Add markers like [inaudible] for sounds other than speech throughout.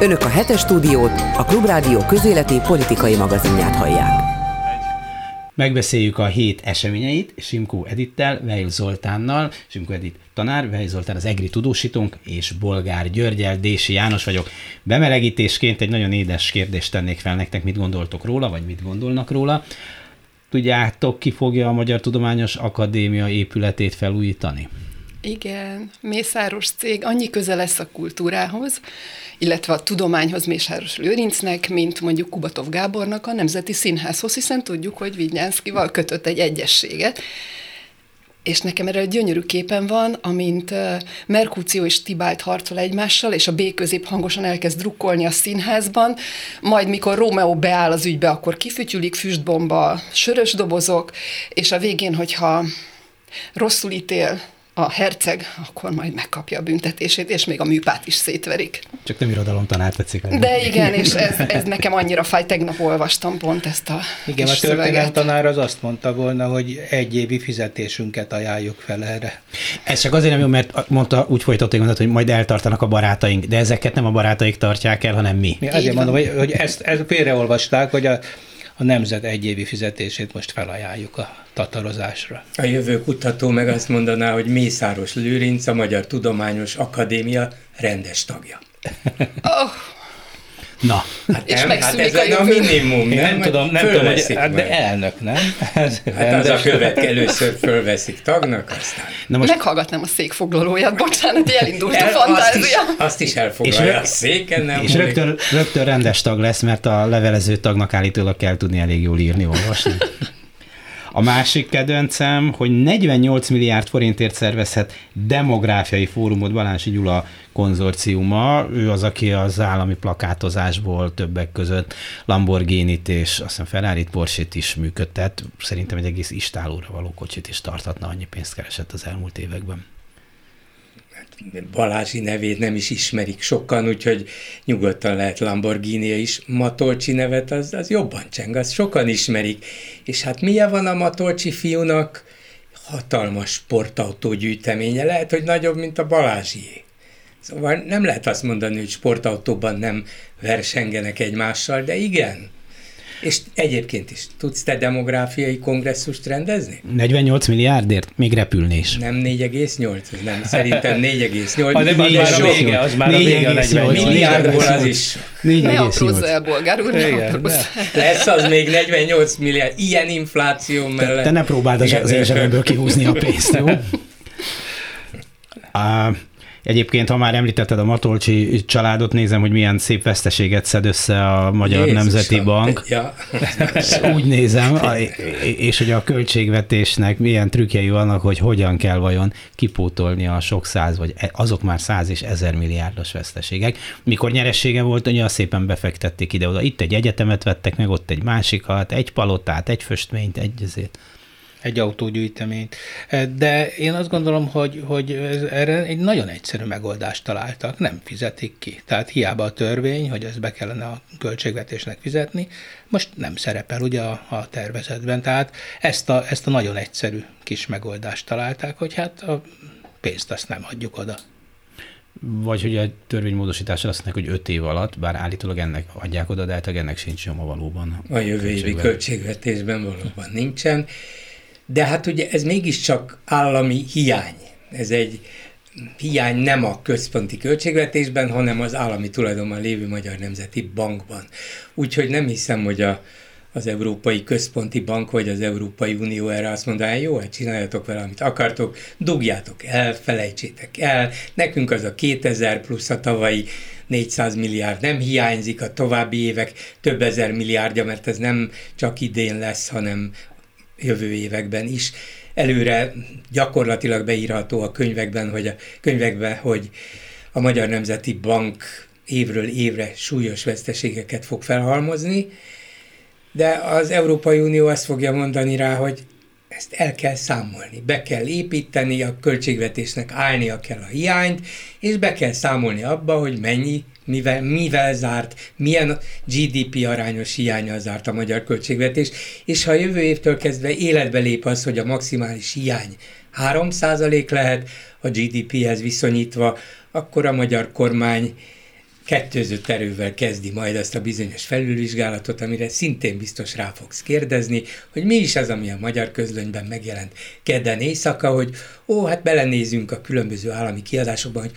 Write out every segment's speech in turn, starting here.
Önök a hetes stúdiót, a Klubrádió közéleti politikai magazinját hallják. Megbeszéljük a hét eseményeit Simkó Edittel, Veil Zoltánnal, Simkó Edit tanár, Veil Zoltán az EGRI tudósítónk, és Bolgár Györgyel, Dési János vagyok. Bemelegítésként egy nagyon édes kérdést tennék fel nektek, mit gondoltok róla, vagy mit gondolnak róla. Tudjátok, ki fogja a Magyar Tudományos Akadémia épületét felújítani? Igen, Mészáros cég annyi köze lesz a kultúrához, illetve a tudományhoz Mészáros Lőrincnek, mint mondjuk Kubatov Gábornak a Nemzeti Színházhoz, hiszen tudjuk, hogy Vignyánszkival kötött egy egyességet. És nekem erre egy gyönyörű képen van, amint Merkúció és Tibált harcol egymással, és a B közép hangosan elkezd drukkolni a színházban, majd mikor Rómeó beáll az ügybe, akkor kifütyülik füstbomba, sörös dobozok, és a végén, hogyha rosszul ítél a herceg, akkor majd megkapja a büntetését, és még a műpát is szétverik. Csak nem irodalom tanár tetszik. De igen, és ez, ez nekem annyira fáj, tegnap olvastam pont ezt a Igen, a történelem tanár az azt mondta volna, hogy egy évi fizetésünket ajánljuk fel erre. Ez csak azért nem jó, mert mondta, úgy folytatta, hogy, hogy majd eltartanak a barátaink, de ezeket nem a barátaik tartják el, hanem mi. mi azért mondom, hogy, hogy ezt, ezt félreolvasták, hogy a a nemzet egyévi fizetését most felajánljuk a tatarozásra. A jövő kutató meg azt mondaná, hogy Mészáros Lőrinc, a Magyar Tudományos Akadémia rendes tagja. Oh. Na. Hát és nem, hát ez a, a minimum, nem? Nem tudom, nem tudom, hogy, hát de elnök, nem? Ez [laughs] hát az a [laughs] követ először fölveszik tagnak, aztán. Na most... Meghallgatnám a székfoglalóját, bocsánat, hogy elindult El, a fantázia. Azt is, azt is elfoglalja és a széken, nem? És rögtön, rögtön rendes tag lesz, mert a levelező tagnak állítólag kell tudni elég jól írni, olvasni. [laughs] A másik kedvencem, hogy 48 milliárd forintért szervezhet demográfiai fórumot Balási Gyula konzorciuma. Ő az, aki az állami plakátozásból többek között Lamborghini-t és azt hiszem Ferrari-t, Porsche-t is működtet. Szerintem egy egész istálóra való kocsit is tartatna, annyi pénzt keresett az elmúlt években. Balázsi nevét nem is ismerik sokan, úgyhogy nyugodtan lehet Lamborghini is. Matolcsi nevet az, az jobban cseng, azt sokan ismerik. És hát milyen van a Matolcsi fiúnak? Hatalmas sportautó gyűjteménye, lehet, hogy nagyobb, mint a Balázsié. Szóval nem lehet azt mondani, hogy sportautóban nem versengenek egymással, de igen. És egyébként is, tudsz te demográfiai kongresszust rendezni? 48 milliárdért? Még repülnés. Nem 4,8, nem, szerintem 4,8. Az, az, már a vége, az már a vége a 48. Milliárdból az is. Ne aprózza el, bolgár úr, ne Lesz az még 48 milliárd, ilyen infláció mellett. Te, te ne próbáld az én zsebemből kihúzni a pénzt, jó? [laughs] Egyébként, ha már említetted a Matolcsi családot, nézem, hogy milyen szép veszteséget szed össze a Magyar Jézus Nemzeti Bank. Ja. [laughs] Úgy nézem, és hogy a költségvetésnek milyen trükkjei vannak, hogy hogyan kell vajon kipótolni a sok száz, vagy e- azok már száz és ezer milliárdos veszteségek. Mikor nyeressége volt, ugye azt szépen befektették ide-oda. Itt egy egyetemet vettek meg, ott egy másikat, egy palotát, egy föstményt, egy ezért egy autógyűjteményt. Eh, de én azt gondolom, hogy, hogy ez, erre egy nagyon egyszerű megoldást találtak, nem fizetik ki. Tehát hiába a törvény, hogy ezt be kellene a költségvetésnek fizetni, most nem szerepel ugye a, a tervezetben. Tehát ezt a, ezt a nagyon egyszerű kis megoldást találták, hogy hát a pénzt azt nem adjuk oda. Vagy hogy a törvénymódosításra azt mondják, hogy öt év alatt, bár állítólag ennek adják oda, de hát ennek sincs nyoma valóban. A jövő évi költségvetésben valóban nincsen. De hát ugye ez mégiscsak állami hiány. Ez egy hiány nem a központi költségvetésben, hanem az állami tulajdonban lévő Magyar Nemzeti Bankban. Úgyhogy nem hiszem, hogy a, az Európai Központi Bank vagy az Európai Unió erre azt mondaná, jó, hát csináljatok vele, amit akartok, dugjátok el, felejtsétek el, nekünk az a 2000 plusz a tavalyi 400 milliárd nem hiányzik, a további évek több ezer milliárdja, mert ez nem csak idén lesz, hanem jövő években is. Előre gyakorlatilag beírható a könyvekben, hogy a könyvekben, hogy a Magyar Nemzeti Bank évről évre súlyos veszteségeket fog felhalmozni, de az Európai Unió azt fogja mondani rá, hogy ezt el kell számolni, be kell építeni, a költségvetésnek állnia kell a hiányt, és be kell számolni abba, hogy mennyi mivel, mivel zárt, milyen GDP arányos hiánya zárt a magyar költségvetés, és ha jövő évtől kezdve életbe lép az, hogy a maximális hiány 3% lehet a GDP-hez viszonyítva, akkor a magyar kormány kettőzött erővel kezdi majd azt a bizonyos felülvizsgálatot, amire szintén biztos rá fogsz kérdezni, hogy mi is az, ami a magyar közlönyben megjelent kedden éjszaka, hogy ó, hát belenézünk a különböző állami kiadásokban, hogy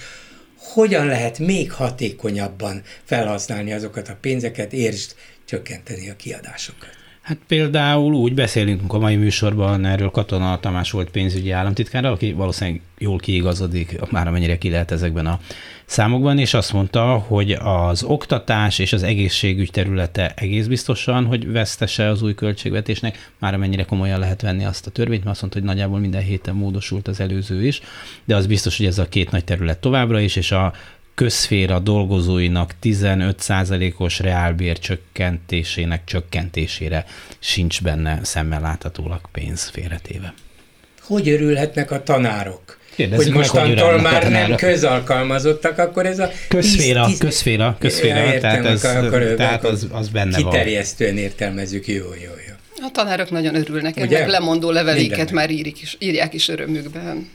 hogyan lehet még hatékonyabban felhasználni azokat a pénzeket, értsd, csökkenteni a kiadásokat. Hát például úgy beszélünk a mai műsorban, erről Katona Tamás volt pénzügyi államtitkára, aki valószínűleg jól kiigazodik, már amennyire ki lehet ezekben a számokban, és azt mondta, hogy az oktatás és az egészségügy területe egész biztosan, hogy vesztese az új költségvetésnek, már amennyire komolyan lehet venni azt a törvényt, mert azt mondta, hogy nagyjából minden héten módosult az előző is, de az biztos, hogy ez a két nagy terület továbbra is, és a közféra dolgozóinak 15%-os reálbér csökkentésének csökkentésére sincs benne szemmel láthatólag pénz félretéve. Hogy örülhetnek a tanárok? Kérdezzük hogy mostantól meg, már nem közalkalmazottak, akkor ez a... Közféra, 10, 10... közféra, közféra, értem, tehát, ez, akkor, tehát az, az benne kiterjesztően van. Kiterjesztően értelmezzük, jó, jó, jó. A tanárok nagyon örülnek, Ugye? ennek lemondó leveléket már írik is, írják is örömükben.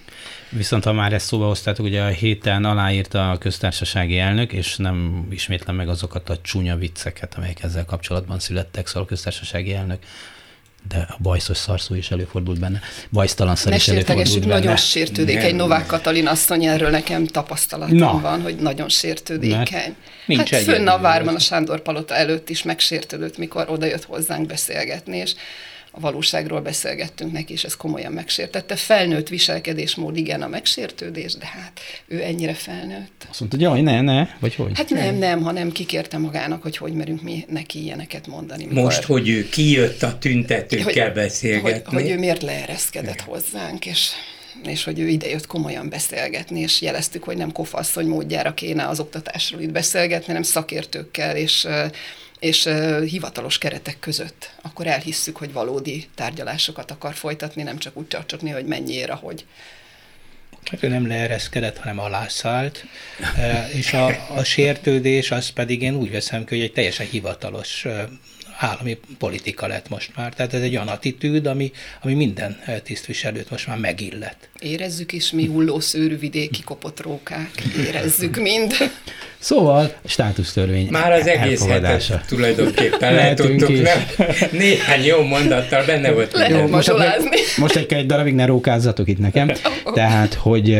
Viszont ha már ezt szóba hoztátok, ugye a héten aláírta a köztársasági elnök, és nem ismétlem meg azokat a csúnya vicceket, amelyek ezzel kapcsolatban születtek, szóval a köztársasági elnök de a bajszos szarszó is előfordult benne, bajsztalan is előfordult benne. nagyon sértődékeny. Novák Katalin asszony, erről nekem tapasztalatom Na. van, hogy nagyon sértődékeny. Nincs hát fönn a várban a Sándor Palota előtt is megsértődött, mikor odajött hozzánk beszélgetni, és a valóságról beszélgettünk neki, és ez komolyan megsértette. Felnőtt viselkedésmód, igen, a megsértődés, de hát ő ennyire felnőtt. Azt mondta, hogy jaj, ne, ne, vagy hogy? Hát nem, nem, hanem kikérte magának, hogy hogy merünk mi neki ilyeneket mondani. Mikor, Most, hogy ő kijött a tüntetőkkel hogy, beszélgetni. Hogy, hogy ő miért leereszkedett ja. hozzánk, és és hogy ő idejött komolyan beszélgetni, és jeleztük, hogy nem kofasszony módjára kéne az oktatásról itt beszélgetni, hanem szakértőkkel, és és hivatalos keretek között, akkor elhisszük, hogy valódi tárgyalásokat akar folytatni, nem csak úgy csacsogni, hogy mennyiért, ahogy. Hát ő nem leereszkedett, hanem alászállt, és a, a sértődés az pedig én úgy veszem ki, hogy egy teljesen hivatalos állami politika lett most már. Tehát ez egy olyan attitűd, ami, ami minden tisztviselőt most már megillet. Érezzük is mi hullószőrű vidéki kopott rókák. Érezzük mind. Szóval státusztörvény Már az egész hetet tulajdonképpen letudtuk, nem? Néhány jó mondattal benne volt. Lehet jó, most, most egy, egy darabig ne rókázzatok itt nekem. [laughs] Tehát, hogy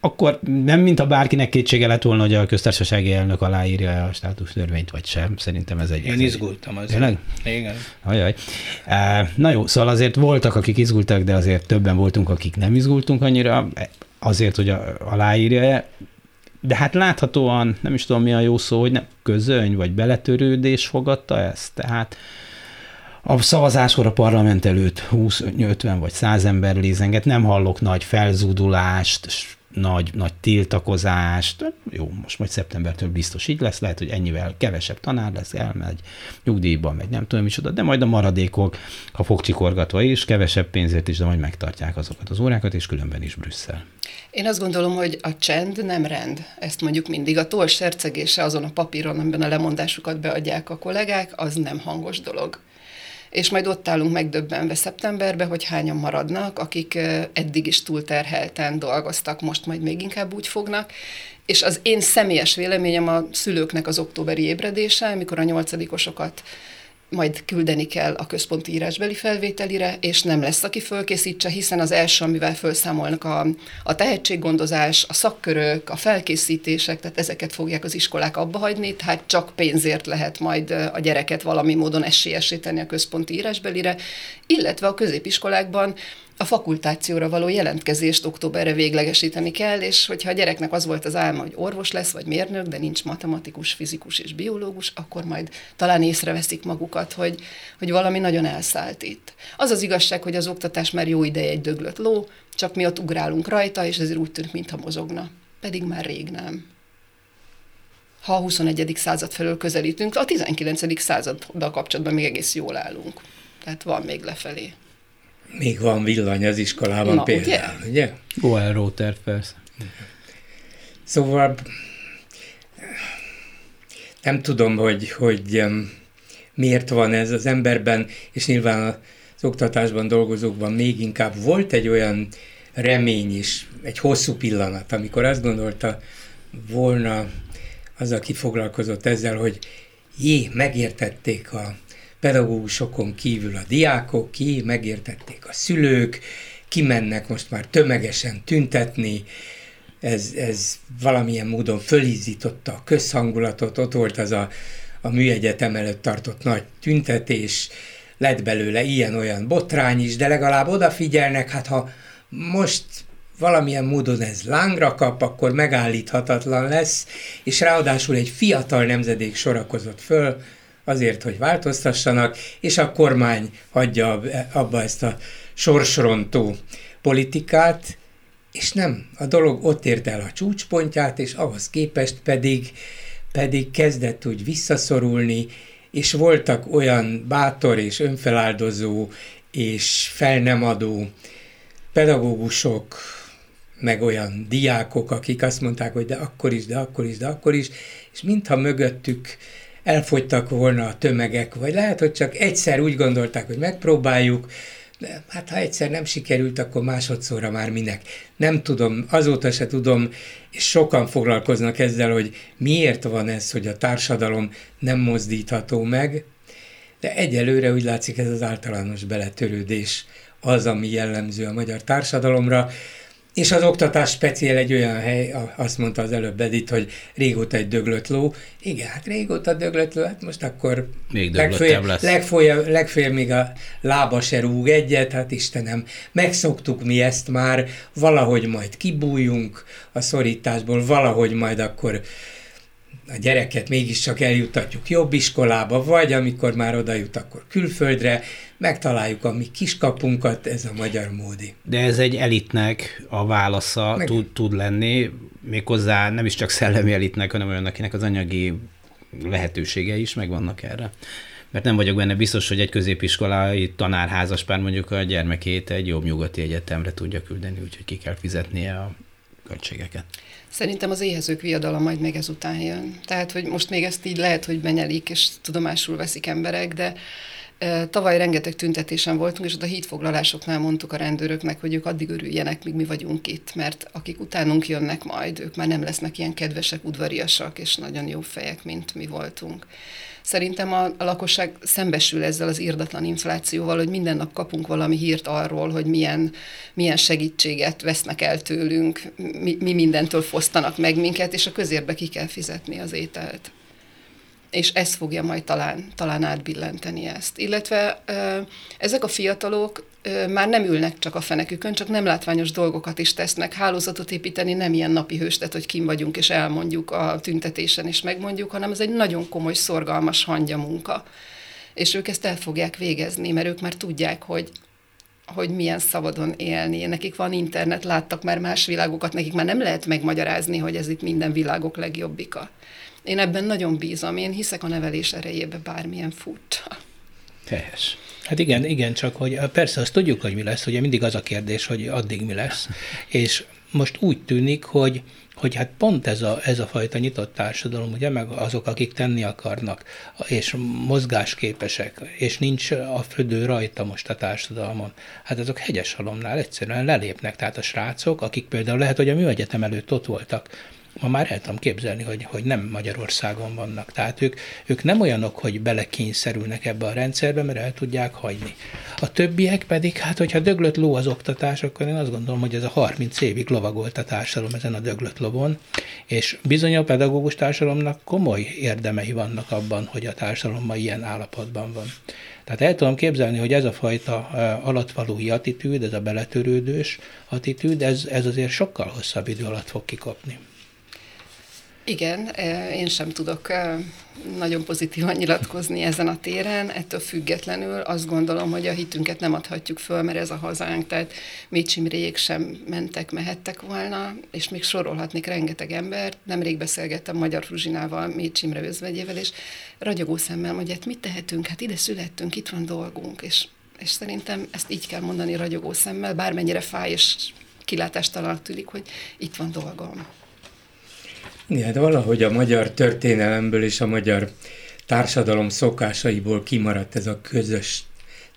akkor nem mint a bárkinek kétsége lett volna, hogy a köztársasági elnök aláírja a státusz törvényt, vagy sem. Szerintem ez egy... Én izgultam az. Tényleg? Igen. Ajaj. Na jó, szóval azért voltak, akik izgultak, de azért többen voltunk, akik nem izgultunk annyira, azért, hogy aláírja de hát láthatóan, nem is tudom mi a jó szó, hogy nem közöny vagy beletörődés fogadta ezt, tehát a szavazáskor a parlament előtt 20, 50 vagy 100 ember lézenget, nem hallok nagy felzúdulást, nagy, nagy tiltakozást, jó, most majd szeptembertől biztos így lesz, lehet, hogy ennyivel kevesebb tanár lesz, elmegy, nyugdíjban megy, nem tudom micsoda, de majd a maradékok, ha fogcsikorgatva is, kevesebb pénzért is, de majd megtartják azokat az órákat, és különben is Brüsszel. Én azt gondolom, hogy a csend nem rend. Ezt mondjuk mindig. A toll sercegése azon a papíron, amiben a lemondásukat beadják a kollégák, az nem hangos dolog és majd ott állunk megdöbbenve szeptemberbe, hogy hányan maradnak, akik eddig is túlterhelten dolgoztak, most majd még inkább úgy fognak, és az én személyes véleményem a szülőknek az októberi ébredése, amikor a nyolcadikosokat majd küldeni kell a központi írásbeli felvételire, és nem lesz, aki fölkészítse, hiszen az első, amivel felszámolnak a, a tehetséggondozás, a szakkörök, a felkészítések, tehát ezeket fogják az iskolák abba hagyni, tehát csak pénzért lehet majd a gyereket valami módon esélyesíteni a központi írásbelire, illetve a középiskolákban a fakultációra való jelentkezést októberre véglegesíteni kell, és hogyha a gyereknek az volt az álma, hogy orvos lesz, vagy mérnök, de nincs matematikus, fizikus és biológus, akkor majd talán észreveszik magukat, hogy, hogy valami nagyon elszállt itt. Az az igazság, hogy az oktatás már jó ideje egy döglött ló, csak mi ott ugrálunk rajta, és ezért úgy tűnt, mintha mozogna. Pedig már rég nem ha a 21. század felől közelítünk, a 19. századdal kapcsolatban még egész jól állunk. Tehát van még lefelé. Még van villany az iskolában Na, például, ugye? ugye? Goel Róter, persze. Szóval nem tudom, hogy, hogy miért van ez az emberben, és nyilván az oktatásban dolgozókban még inkább volt egy olyan remény is, egy hosszú pillanat, amikor azt gondolta volna az, aki foglalkozott ezzel, hogy jé, megértették a pedagógusokon kívül a diákok, ki megértették a szülők, kimennek most már tömegesen tüntetni, ez, ez valamilyen módon fölízította a közhangulatot, ott volt az a, a műegyetem előtt tartott nagy tüntetés, lett belőle ilyen-olyan botrány is, de legalább odafigyelnek, hát ha most valamilyen módon ez lángra kap, akkor megállíthatatlan lesz, és ráadásul egy fiatal nemzedék sorakozott föl, azért, hogy változtassanak, és a kormány hagyja abba ezt a sorsrontó politikát, és nem, a dolog ott ért el a csúcspontját, és ahhoz képest pedig, pedig kezdett úgy visszaszorulni, és voltak olyan bátor és önfeláldozó és fel nem adó pedagógusok, meg olyan diákok, akik azt mondták, hogy de akkor is, de akkor is, de akkor is, és mintha mögöttük elfogytak volna a tömegek, vagy lehet, hogy csak egyszer úgy gondolták, hogy megpróbáljuk, de hát ha egyszer nem sikerült, akkor másodszorra már minek. Nem tudom, azóta se tudom, és sokan foglalkoznak ezzel, hogy miért van ez, hogy a társadalom nem mozdítható meg, de egyelőre úgy látszik ez az általános beletörődés az, ami jellemző a magyar társadalomra. És az oktatás speciál egy olyan hely, azt mondta az előbb Edith, hogy régóta egy döglött ló. Igen, hát régóta döglött ló, hát most akkor még legfőjebb, lesz. Legfőjebb, legfőjebb még a lába se rúg egyet, hát Istenem, megszoktuk mi ezt már, valahogy majd kibújunk a szorításból, valahogy majd akkor a gyereket mégiscsak eljuttatjuk jobb iskolába, vagy amikor már oda jut, akkor külföldre, megtaláljuk a mi kiskapunkat, ez a magyar módi. De ez egy elitnek a válasza Meg... tud, tud lenni, méghozzá nem is csak szellemi elitnek, hanem olyan, akinek az anyagi lehetősége is megvannak erre. Mert nem vagyok benne biztos, hogy egy középiskolai tanárházaspár mondjuk a gyermekét egy jobb nyugati egyetemre tudja küldeni, úgyhogy ki kell fizetnie a költségeket. Szerintem az éhezők viadala majd még ezután jön. Tehát, hogy most még ezt így lehet, hogy benyelik, és tudomásul veszik emberek, de Tavaly rengeteg tüntetésen voltunk, és ott a hídfoglalásoknál mondtuk a rendőröknek, hogy ők addig örüljenek, míg mi vagyunk itt, mert akik utánunk jönnek majd, ők már nem lesznek ilyen kedvesek, udvariasak és nagyon jó fejek, mint mi voltunk. Szerintem a, a lakosság szembesül ezzel az írdatlan inflációval, hogy minden nap kapunk valami hírt arról, hogy milyen, milyen segítséget vesznek el tőlünk, mi, mi mindentől fosztanak meg minket, és a közérbe ki kell fizetni az ételt és ez fogja majd talán, talán átbillenteni ezt. Illetve ezek a fiatalok már nem ülnek csak a fenekükön, csak nem látványos dolgokat is tesznek. Hálózatot építeni nem ilyen napi hőstet, hogy kim vagyunk és elmondjuk a tüntetésen és megmondjuk, hanem ez egy nagyon komoly, szorgalmas hangya munka. És ők ezt el fogják végezni, mert ők már tudják, hogy hogy milyen szabadon élni. Nekik van internet, láttak már más világokat, nekik már nem lehet megmagyarázni, hogy ez itt minden világok legjobbika. Én ebben nagyon bízom, én hiszek a nevelés erejébe bármilyen furcsa. Teljes. Hát igen, igen, csak hogy persze azt tudjuk, hogy mi lesz, ugye mindig az a kérdés, hogy addig mi lesz. És most úgy tűnik, hogy, hogy hát pont ez a, ez a fajta nyitott társadalom, ugye, meg azok, akik tenni akarnak, és mozgásképesek, és nincs a födő rajta most a társadalmon, hát azok hegyes halomnál egyszerűen lelépnek. Tehát a srácok, akik például lehet, hogy a műegyetem előtt ott voltak, ma már el tudom képzelni, hogy, hogy nem Magyarországon vannak. Tehát ők, ők nem olyanok, hogy belekényszerülnek ebbe a rendszerbe, mert el tudják hagyni. A többiek pedig, hát hogyha döglött ló az oktatás, akkor én azt gondolom, hogy ez a 30 évig lovagolt a társadalom ezen a döglött lovon, és bizony a pedagógus társadalomnak komoly érdemei vannak abban, hogy a társadalom ma ilyen állapotban van. Tehát el tudom képzelni, hogy ez a fajta alatvalói attitűd, ez a beletörődős attitűd, ez, ez azért sokkal hosszabb idő alatt fog kikopni. Igen, én sem tudok nagyon pozitívan nyilatkozni ezen a téren, ettől függetlenül azt gondolom, hogy a hitünket nem adhatjuk föl, mert ez a hazánk, tehát Mécsimrék sem mentek, mehettek volna, és még sorolhatnék rengeteg embert. Nemrég beszélgettem Magyar Fruzsinával, Mécsimre özvegyével, és ragyogó szemmel mondja, hát mit tehetünk, hát ide születtünk, itt van dolgunk, és, és szerintem ezt így kell mondani ragyogó szemmel, bármennyire fáj és kilátástalan tűnik, hogy itt van dolgom. Igen, de valahogy a magyar történelemből és a magyar társadalom szokásaiból kimaradt ez a közös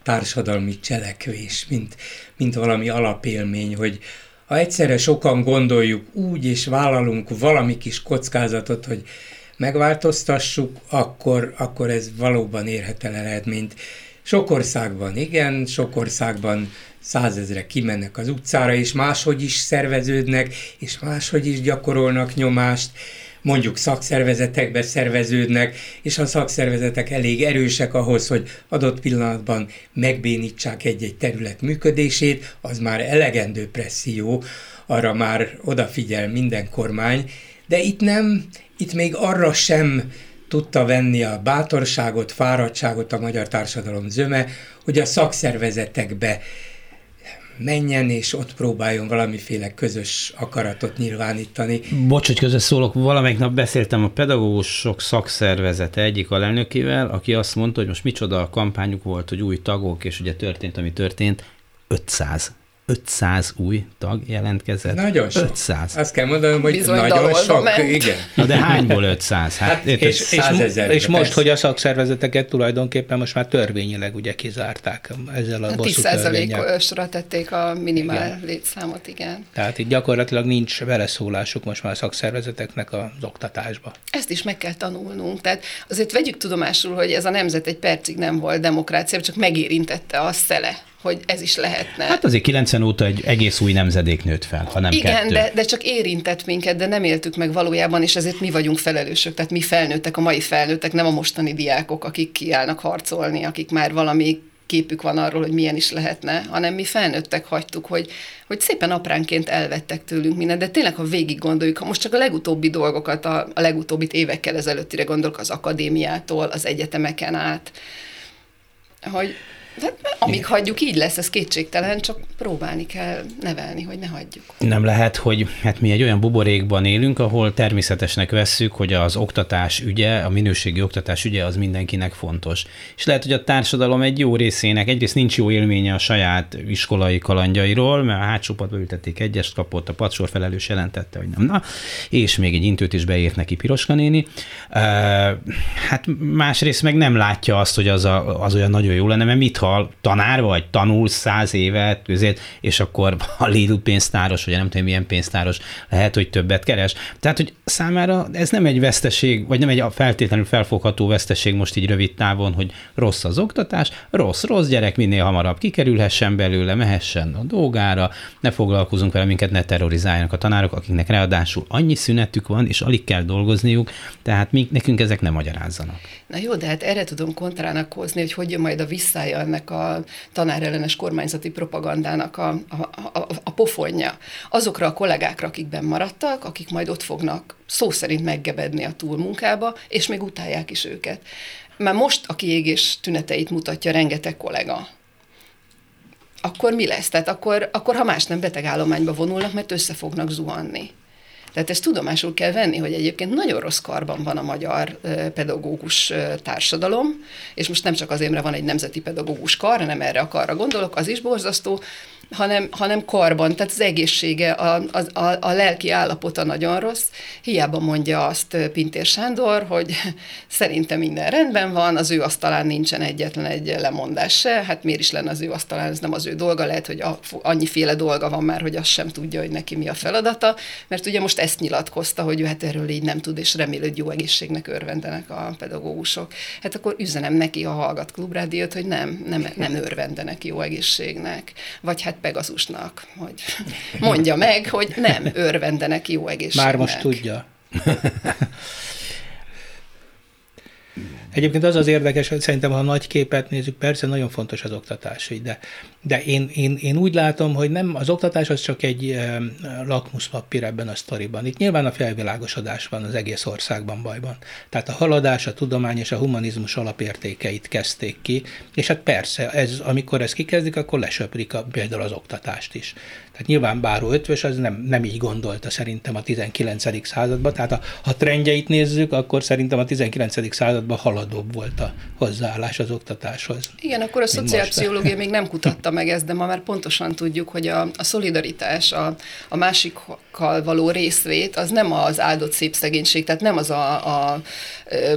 társadalmi cselekvés, mint, mint valami alapélmény, hogy ha egyszerre sokan gondoljuk úgy, és vállalunk valami kis kockázatot, hogy megváltoztassuk, akkor, akkor ez valóban érhet el eredményt. Sok országban igen, sok országban százezre kimennek az utcára, és máshogy is szerveződnek, és máshogy is gyakorolnak nyomást, mondjuk szakszervezetekbe szerveződnek, és a szakszervezetek elég erősek ahhoz, hogy adott pillanatban megbénítsák egy-egy terület működését, az már elegendő presszió, arra már odafigyel minden kormány, de itt nem, itt még arra sem tudta venni a bátorságot, fáradtságot a magyar társadalom zöme, hogy a szakszervezetekbe menjen, és ott próbáljon valamiféle közös akaratot nyilvánítani. Bocs, hogy közös szólok, valamelyik nap beszéltem a pedagógusok szakszervezete egyik alelnökével, aki azt mondta, hogy most micsoda a kampányuk volt, hogy új tagok, és ugye történt, ami történt, 500 500 új tag jelentkezett. Nagyon sok. 500. Azt kell mondanom, hogy Bizony nagyon sok. ment. Igen. Na de hányból 500? Hát, Hát, érted? És, és, és most, persze. hogy a szakszervezeteket tulajdonképpen most már törvényileg ugye kizárták ezzel a A bosszú törvényel. 10%-osra tették a minimál létszámot, igen. Tehát itt gyakorlatilag nincs beleszólásuk most már a szakszervezeteknek az oktatásba. Ezt is meg kell tanulnunk. Tehát azért vegyük tudomásul, hogy ez a nemzet egy percig nem volt demokrácia, csak megérintette a szele, hogy ez is lehetne. Hát azért 90 óta egy egész új nemzedék nőtt fel, ha nem Igen, kettő. de, de csak érintett minket, de nem éltük meg valójában, és ezért mi vagyunk felelősök. Tehát mi felnőttek, a mai felnőttek, nem a mostani diákok, akik kiállnak harcolni, akik már valami képük van arról, hogy milyen is lehetne, hanem mi felnőttek hagytuk, hogy, hogy szépen apránként elvettek tőlünk mindent, de tényleg, ha végig gondoljuk, ha most csak a legutóbbi dolgokat, a, a legutóbbit évekkel ezelőttire gondolok, az akadémiától, az egyetemeken át, hogy hát, amíg hagyjuk, így lesz, ez kétségtelen, csak próbálni kell nevelni, hogy ne hagyjuk. Nem lehet, hogy hát mi egy olyan buborékban élünk, ahol természetesnek vesszük, hogy az oktatás ügye, a minőségi oktatás ügye az mindenkinek fontos. És lehet, hogy a társadalom egy jó részének egyrészt nincs jó élménye a saját iskolai kalandjairól, mert a hátsó padba ültették egyest, kapott, a padsor felelős jelentette, hogy nem. Na, és még egy intőt is beírt neki Piroska néni. Uh, hát másrészt meg nem látja azt, hogy az, a, az olyan nagyon jó lenne, mert mit hall, tanár vagy, tanul száz évet, közét, és akkor a Lidl pénztáros, vagy nem tudom milyen pénztáros, lehet, hogy többet keres. Tehát, hogy számára ez nem egy veszteség, vagy nem egy feltétlenül felfogható veszteség most így rövid távon, hogy rossz az oktatás, rossz, rossz gyerek minél hamarabb kikerülhessen belőle, mehessen a dolgára, ne foglalkozunk vele, minket ne terrorizáljanak a tanárok, akiknek ráadásul annyi szünetük van, és alig kell dolgozniuk, tehát mi, nekünk ezek nem magyarázzanak. Na jó, de hát erre tudom kontrának hozni, hogy hogy majd a visszája ennek a tanárellenes kormányzati propagandának a, a, a, a pofonja. Azokra a kollégákra, akik benn maradtak, akik majd ott fognak szó szerint meggebedni a túlmunkába, és még utálják is őket. Már most a kiégés tüneteit mutatja rengeteg kollega. Akkor mi lesz? Tehát akkor, akkor ha más nem betegállományba vonulnak, mert össze fognak zuhanni. Tehát ezt tudomásul kell venni, hogy egyébként nagyon rossz karban van a magyar pedagógus társadalom, és most nem csak azért, mert van egy nemzeti pedagógus kar, hanem erre a karra gondolok, az is borzasztó, hanem, hanem karban, tehát az egészsége, a, a, a, a lelki állapota nagyon rossz. Hiába mondja azt Pintér Sándor, hogy [laughs] szerintem minden rendben van, az ő asztalán nincsen egyetlen egy lemondás se, hát miért is lenne az ő asztalán, ez nem az ő dolga, lehet, hogy a, annyiféle dolga van már, hogy azt sem tudja, hogy neki mi a feladata, mert ugye most ezt nyilatkozta, hogy ő hát erről így nem tud, és remél, hogy jó egészségnek örvendenek a pedagógusok. Hát akkor üzenem neki, ha hallgat klubrádiót, hogy nem, nem, nem örvendenek jó egészségnek. Vagy hát Pegazusnak, hogy mondja meg, hogy nem örvendenek jó egészségnek. Már most tudja. [laughs] Egyébként az az érdekes, hogy szerintem, ha nagy képet nézzük, persze nagyon fontos az oktatás, de, de én, én, én úgy látom, hogy nem az oktatás az csak egy lakmuszpapír ebben a sztoriban. Itt nyilván a felvilágosodás van az egész országban bajban. Tehát a haladás, a tudomány és a humanizmus alapértékeit kezdték ki, és hát persze, ez, amikor ezt kikezdik, akkor lesöprik a, például az oktatást is. Tehát nyilván Báró Ötvös az nem, nem így gondolta szerintem a 19. században, tehát ha, ha trendjeit nézzük, akkor szerintem a 19. században haladóbb volt a hozzáállás az oktatáshoz. Igen, akkor a szociálpszichológia még nem [laughs] kutatta meg ezt, de ma már pontosan tudjuk, hogy a, a szolidaritás, a, a másikkal való részvét, az nem az áldott szép szegénység, tehát nem az a, a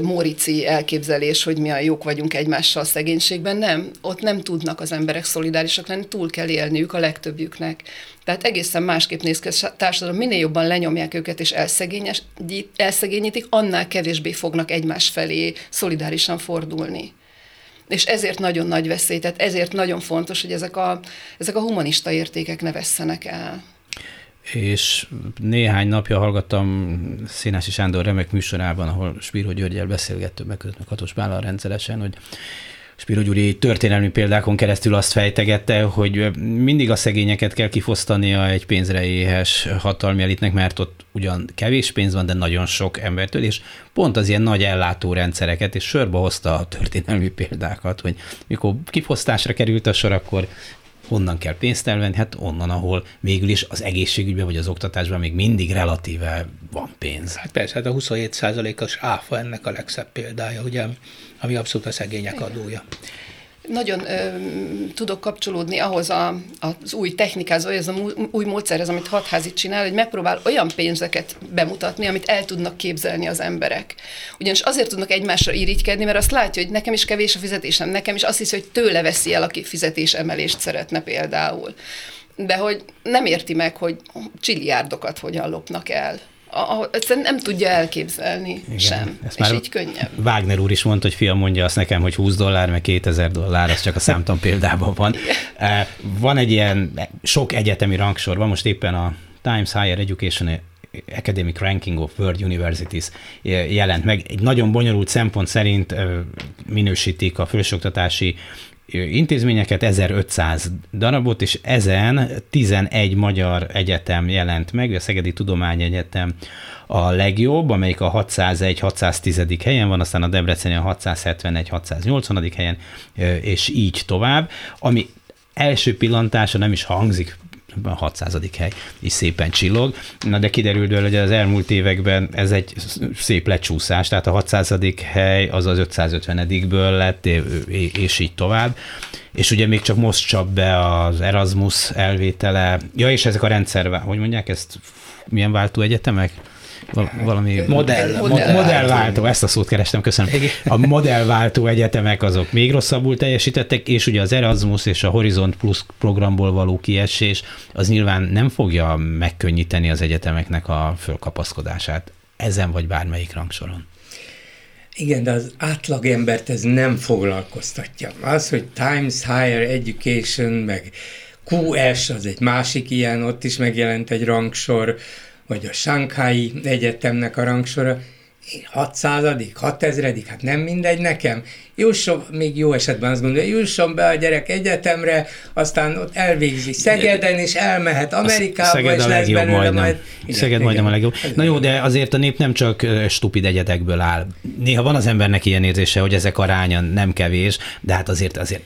Mórici elképzelés, hogy mi a jók vagyunk egymással a szegénységben, nem. Ott nem tudnak az emberek szolidárisak lenni, túl kell élniük a legtöbbjüknek. Tehát egészen másképp néz ki a társadalom, minél jobban lenyomják őket és elszegényítik, annál kevésbé fognak egymás felé szolidárisan fordulni. És ezért nagyon nagy veszély, tehát ezért nagyon fontos, hogy ezek a, ezek a humanista értékek ne vesszenek el és néhány napja hallgattam Színási Sándor remek műsorában, ahol Spiro Györgyel beszélgettünk, meg közben Katos Bállal rendszeresen, hogy Spiro Gyuri történelmi példákon keresztül azt fejtegette, hogy mindig a szegényeket kell kifosztania egy pénzre éhes hatalmi elitnek, mert ott ugyan kevés pénz van, de nagyon sok embertől, és pont az ilyen nagy ellátórendszereket, és sorba hozta a történelmi példákat, hogy mikor kifosztásra került a sor, akkor honnan kell pénzt elvenni? Hát onnan, ahol végül is az egészségügyben vagy az oktatásban még mindig relatíve van pénz. Hát persze, hát a 27%-os áfa ennek a legszebb példája, ugye, ami abszolút a szegények adója nagyon ö, tudok kapcsolódni ahhoz a, az új technikához, az a új módszerhez, amit hatházi csinál, hogy megpróbál olyan pénzeket bemutatni, amit el tudnak képzelni az emberek. Ugyanis azért tudnak egymásra irigykedni, mert azt látja, hogy nekem is kevés a fizetésem, nekem is azt hiszi, hogy tőle veszi el, aki fizetésemelést szeretne például. De hogy nem érti meg, hogy csilliárdokat hogyan lopnak el a, nem tudja elképzelni Igen, sem, ezt és már így könnyebb. Wagner úr is mondta, hogy fiam mondja azt nekem, hogy 20 dollár, meg 2000 dollár, az csak a számtan példában van. Igen. Van egy ilyen sok egyetemi rangsor, van most éppen a Times Higher Education Academic Ranking of World Universities jelent meg. Egy nagyon bonyolult szempont szerint minősítik a felsőoktatási intézményeket, 1500 darabot, és ezen 11 magyar egyetem jelent meg, a Szegedi Tudományegyetem a legjobb, amelyik a 601-610. helyen van, aztán a Debreceni a 671-680. helyen, és így tovább, ami első pillantása nem is hangzik 600. hely is szépen csillog. Na de kiderült belőle, hogy az elmúlt években ez egy szép lecsúszás, tehát a 600. hely az az 550-ből lett, és így tovább. És ugye még csak most csap be az Erasmus elvétele. Ja, és ezek a rendszer, hogy mondják ezt, milyen váltó egyetemek? Valami modell, modell, modellváltó, ezt a szót kerestem, köszönöm. A modellváltó egyetemek azok még rosszabbul teljesítettek, és ugye az Erasmus és a Horizont Plus programból való kiesés, az nyilván nem fogja megkönnyíteni az egyetemeknek a fölkapaszkodását ezen vagy bármelyik rangsoron. Igen, de az átlagembert ez nem foglalkoztatja. Az, hogy Times Higher Education, meg QS, az egy másik ilyen, ott is megjelent egy rangsor, vagy a Shanghai Egyetemnek a rangsora, 600 6000 hát nem mindegy nekem. Jusson, még jó esetben azt gondolja, jusson be a gyerek egyetemre, aztán ott elvégzi Szegeden, és elmehet Amerikába, Szeged és lesz belőle majdnem. majd... Igen, Szeged igen, majdnem a legjobb. Na jó, de azért a nép nem csak stupid egyetekből áll. Néha van az embernek ilyen érzése, hogy ezek aránya nem kevés, de hát azért azért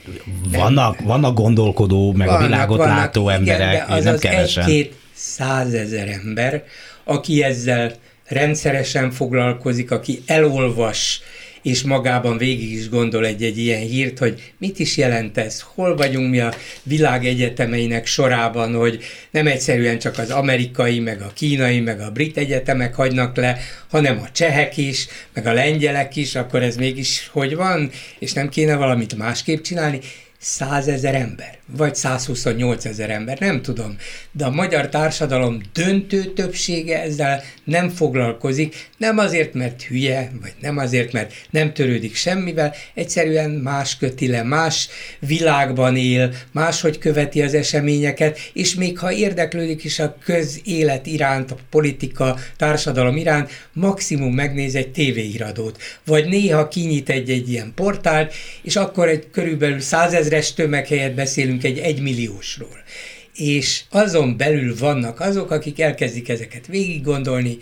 vannak, vannak gondolkodó, meg vannak, a világot vannak, látó emberek, igen, de az nem az kevesen. Egy-két százezer ember, aki ezzel rendszeresen foglalkozik, aki elolvas, és magában végig is gondol egy-egy ilyen hírt, hogy mit is jelent ez, hol vagyunk mi a világ egyetemeinek sorában, hogy nem egyszerűen csak az amerikai, meg a kínai, meg a brit egyetemek hagynak le, hanem a csehek is, meg a lengyelek is, akkor ez mégis hogy van, és nem kéne valamit másképp csinálni? Százezer ember, vagy 128 ezer ember, nem tudom, de a magyar társadalom döntő többsége ezzel nem foglalkozik, nem azért, mert hülye, vagy nem azért, mert nem törődik semmivel, egyszerűen más köti le, más világban él, máshogy követi az eseményeket, és még ha érdeklődik is a közélet iránt, a politika, társadalom iránt, maximum megnéz egy tévéiradót, vagy néha kinyit egy-egy ilyen portált, és akkor egy körülbelül százezres tömeg helyett beszélünk egy egymilliósról és azon belül vannak azok, akik elkezdik ezeket végig gondolni,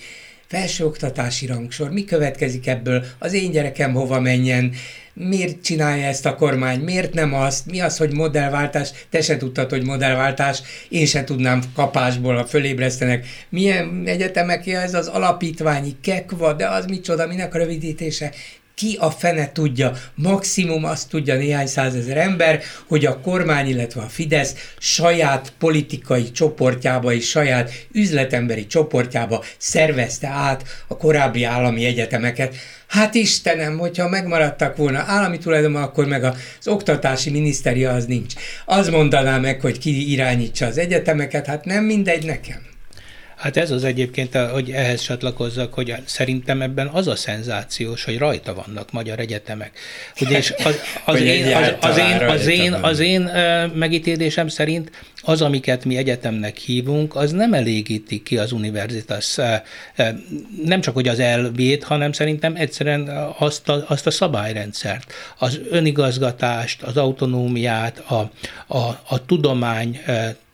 felsőoktatási rangsor, mi következik ebből, az én gyerekem hova menjen, miért csinálja ezt a kormány, miért nem azt, mi az, hogy modellváltás, te se tudtad, hogy modellváltás, én se tudnám kapásból, ha fölébresztenek. Milyen egyetemek ez az alapítványi kekva, de az micsoda, minek a rövidítése? Ki a fene tudja, maximum azt tudja néhány százezer ember, hogy a kormány, illetve a Fidesz saját politikai csoportjába és saját üzletemberi csoportjába szervezte át a korábbi állami egyetemeket. Hát Istenem, hogyha megmaradtak volna állami tulajdonban, akkor meg az oktatási miniszteria az nincs. Az mondaná meg, hogy ki irányítsa az egyetemeket, hát nem mindegy nekem. Hát ez az egyébként, hogy ehhez csatlakozzak, hogy szerintem ebben az a szenzációs, hogy rajta vannak magyar egyetemek. Ugye, és az, az, én, az, az, én, az, én, az én megítélésem szerint az, amiket mi egyetemnek hívunk, az nem elégíti ki az univerzitás, nem csak hogy az elvét, hanem szerintem egyszerűen azt a, azt a szabályrendszert, az önigazgatást, az autonómiát, a, a, a tudomány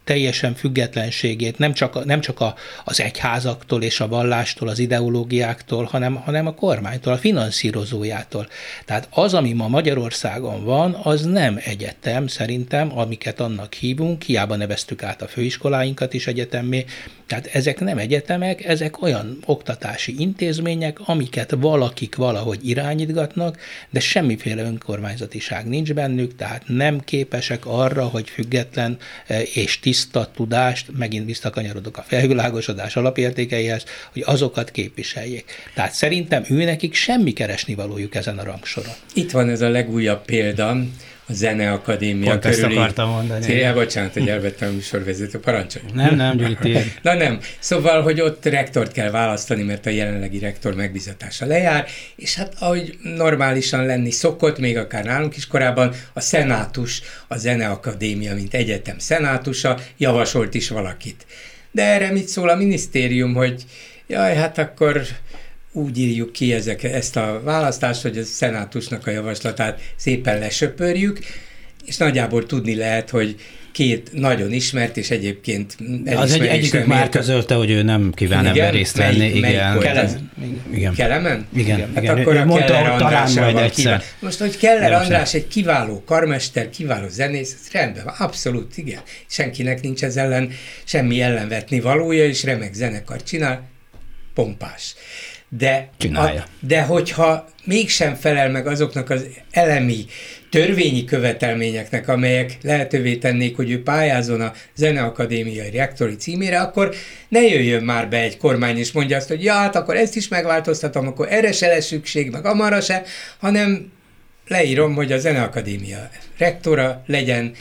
teljesen függetlenségét nem csak, nem csak a, az egyházaktól és a vallástól, az ideológiáktól, hanem, hanem a kormánytól, a finanszírozójától. Tehát az, ami ma Magyarországon van, az nem egyetem szerintem, amiket annak hívunk, hiába neveztük át a főiskoláinkat is egyetemmé, tehát ezek nem egyetemek, ezek olyan oktatási intézmények, amiket valakik valahogy irányítgatnak, de semmiféle önkormányzatiság nincs bennük, tehát nem képesek arra, hogy független eh, és tiszta tudást, megint visszakanyarodok a felvilágosodás alapértékeihez, hogy azokat képviseljék. Tehát szerintem őnekik semmi keresni valójuk ezen a rangsoron. Itt van ez a legújabb példa, a Zeneakadémia Pont körüli... ezt akartam mondani. Célja, bocsánat, hogy elvettem a műsorvezető, parancsolj. Nem, nem, Gyuri, [laughs] Na nem, szóval, hogy ott rektort kell választani, mert a jelenlegi rektor megbizatása lejár, és hát ahogy normálisan lenni szokott, még akár nálunk is korábban, a szenátus, a Zeneakadémia, mint egyetem szenátusa javasolt is valakit. De erre mit szól a minisztérium, hogy jaj, hát akkor úgy írjuk ki ezek, ezt a választást, hogy a szenátusnak a javaslatát szépen lesöpörjük, és nagyjából tudni lehet, hogy két nagyon ismert, és egyébként Az egy, egyikük már közölte, hogy ő nem kíván ebben részt venni. Melyik, igen. Kelemen? Igen. Kelemen? Igen. Hát igen. akkor ő a mondta, Keller talán majd egyszer. Kíván. Most, hogy Keller András egy kiváló karmester, kiváló zenész, ez rendben van, abszolút, igen. Senkinek nincs ez ellen semmi ellenvetni valója, és remek zenekar csinál, pompás. De, Csinálja. A, de hogyha mégsem felel meg azoknak az elemi törvényi követelményeknek, amelyek lehetővé tennék, hogy ő pályázon a Zeneakadémiai rektori címére, akkor ne jöjjön már be egy kormány és mondja azt, hogy ja, hát akkor ezt is megváltoztatom, akkor erre se lesz szükség, meg amarra se, hanem leírom, hogy a Zeneakadémia rektora legyen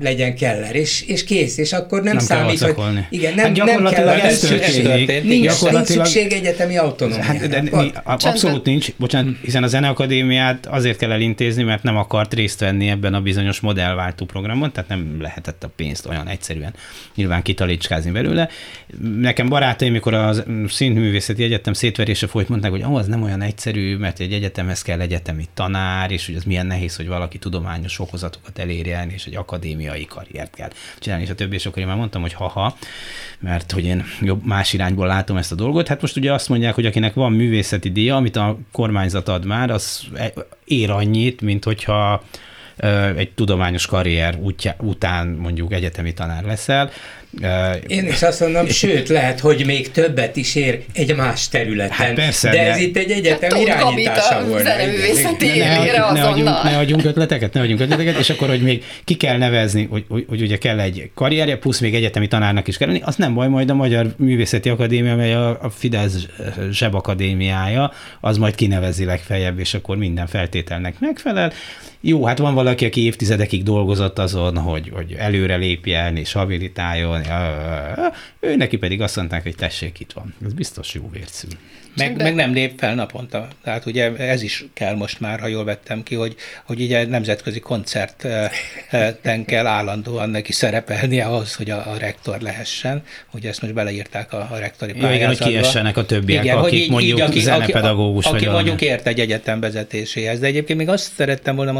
legyen Keller, és, és kész, és akkor nem, nem számít, hogy igen, nem, hát nem kell, ez történik. Nincs, gyakorlatilag... nincs szükség egyetemi autonómiára. Hát, de, mi, abszolút nincs, bocsánat, hiszen a Zeneakadémiát azért kell elintézni, mert nem akart részt venni ebben a bizonyos modellváltó programon, tehát nem lehetett a pénzt olyan egyszerűen nyilván kitalicsázni belőle. Nekem barátaim, mikor a színművészeti egyetem szétverése folyt, mondták, hogy oh, az nem olyan egyszerű, mert egy egyetemhez kell egyetemi tanár, és hogy az milyen nehéz, hogy valaki tudományos okozatokat elérjen, és egy akar akadémiai karriert kell csinálni, és a többi, és akkor én már mondtam, hogy haha, mert hogy én jobb, más irányból látom ezt a dolgot. Hát most ugye azt mondják, hogy akinek van művészeti díja, amit a kormányzat ad már, az e- ér annyit, mint hogyha egy tudományos karrier útja, után mondjuk egyetemi tanár leszel. Én is azt mondom, sőt, lehet, hogy még többet is ér egy más területen. Hát persze, de, de ez itt egy egyetem hát, irányítása volt. Ne, ne, ne, adjunk, ne adjunk ötleteket, ne adjunk ötleteket, és akkor, hogy még ki kell nevezni, hogy, hogy, hogy ugye kell egy karrierje, plusz még egyetemi tanárnak is kell lenni, az nem baj, majd a Magyar Művészeti Akadémia, mely a, a Fidesz zsebakadémiája, az majd kinevezi legfeljebb, és akkor minden feltételnek megfelel. Jó, hát van valaki, aki évtizedekig dolgozott azon, hogy, hogy előre lépjen és habilitáljon, ő neki pedig azt mondták, hogy tessék, itt van. Ez biztos jó vércű. Meg, meg nem lép fel naponta. Tehát ugye ez is kell most már, ha jól vettem ki, hogy, hogy ugye nemzetközi koncerten kell állandóan neki szerepelni ahhoz, hogy a, a rektor lehessen. Ugye ezt most beleírták a, a rektori pályázatba. Igen, hogy kiessenek a többiek, igen, akik így, mondjuk így, aki, zenepedagógus aki, aki mondjuk ért egy egyetem vezetéséhez. De egyébként még azt szerettem volna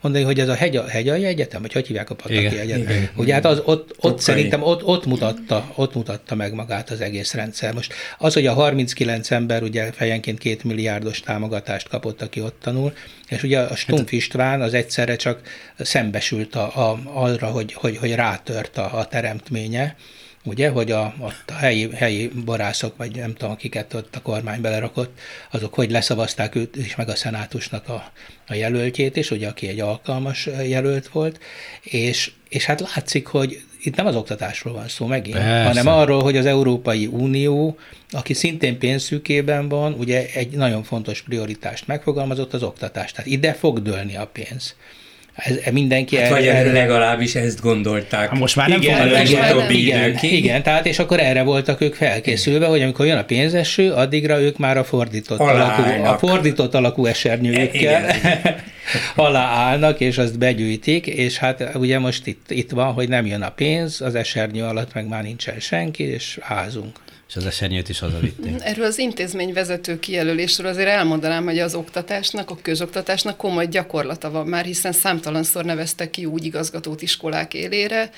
mondani, hogy ez a hegy, hegyai egyetem, vagy hogy hívják a Pataki igen, Egyetem. Igen, Ugye hát az, ott, ott szerintem ott, ott, mutatta, ott mutatta meg magát az egész rendszer. Most az, hogy a 39 ember ember ugye fejenként két milliárdos támogatást kapott, aki ott tanul, és ugye a Stumpf István az egyszerre csak szembesült a, a, arra, hogy, hogy, hogy rátört a, a teremtménye, ugye, hogy a, a helyi, helyi borászok, vagy nem tudom, akiket ott a kormány belerakott, azok hogy leszavazták őt és meg a szenátusnak a, a jelöltjét is, ugye, aki egy alkalmas jelölt volt, és, és hát látszik, hogy itt nem az oktatásról van szó megint, Persze. hanem arról, hogy az Európai Unió, aki szintén pénzszűkében van, ugye egy nagyon fontos prioritást megfogalmazott az oktatást. Tehát ide fog dőlni a pénz. Ez, mindenki hát, vagy erre, legalábbis ezt gondolták. Hát most már nem igen, igen, igen, igen, igen, tehát és akkor erre voltak ők felkészülve, hogy amikor jön a pénzeső, addigra ők már a fordított, alakú, a fordított alakú esernyőjükkel. [laughs] Aláállnak, és azt begyűjtik, és hát ugye most itt, itt van, hogy nem jön a pénz, az esernyő alatt meg már nincsen senki, és házunk és az esernyőt is hazavitték. [laughs] Erről az intézményvezető kijelölésről azért elmondanám, hogy az oktatásnak, a közoktatásnak komoly gyakorlata van már, hiszen számtalanszor neveztek ki úgy igazgatót iskolák élére,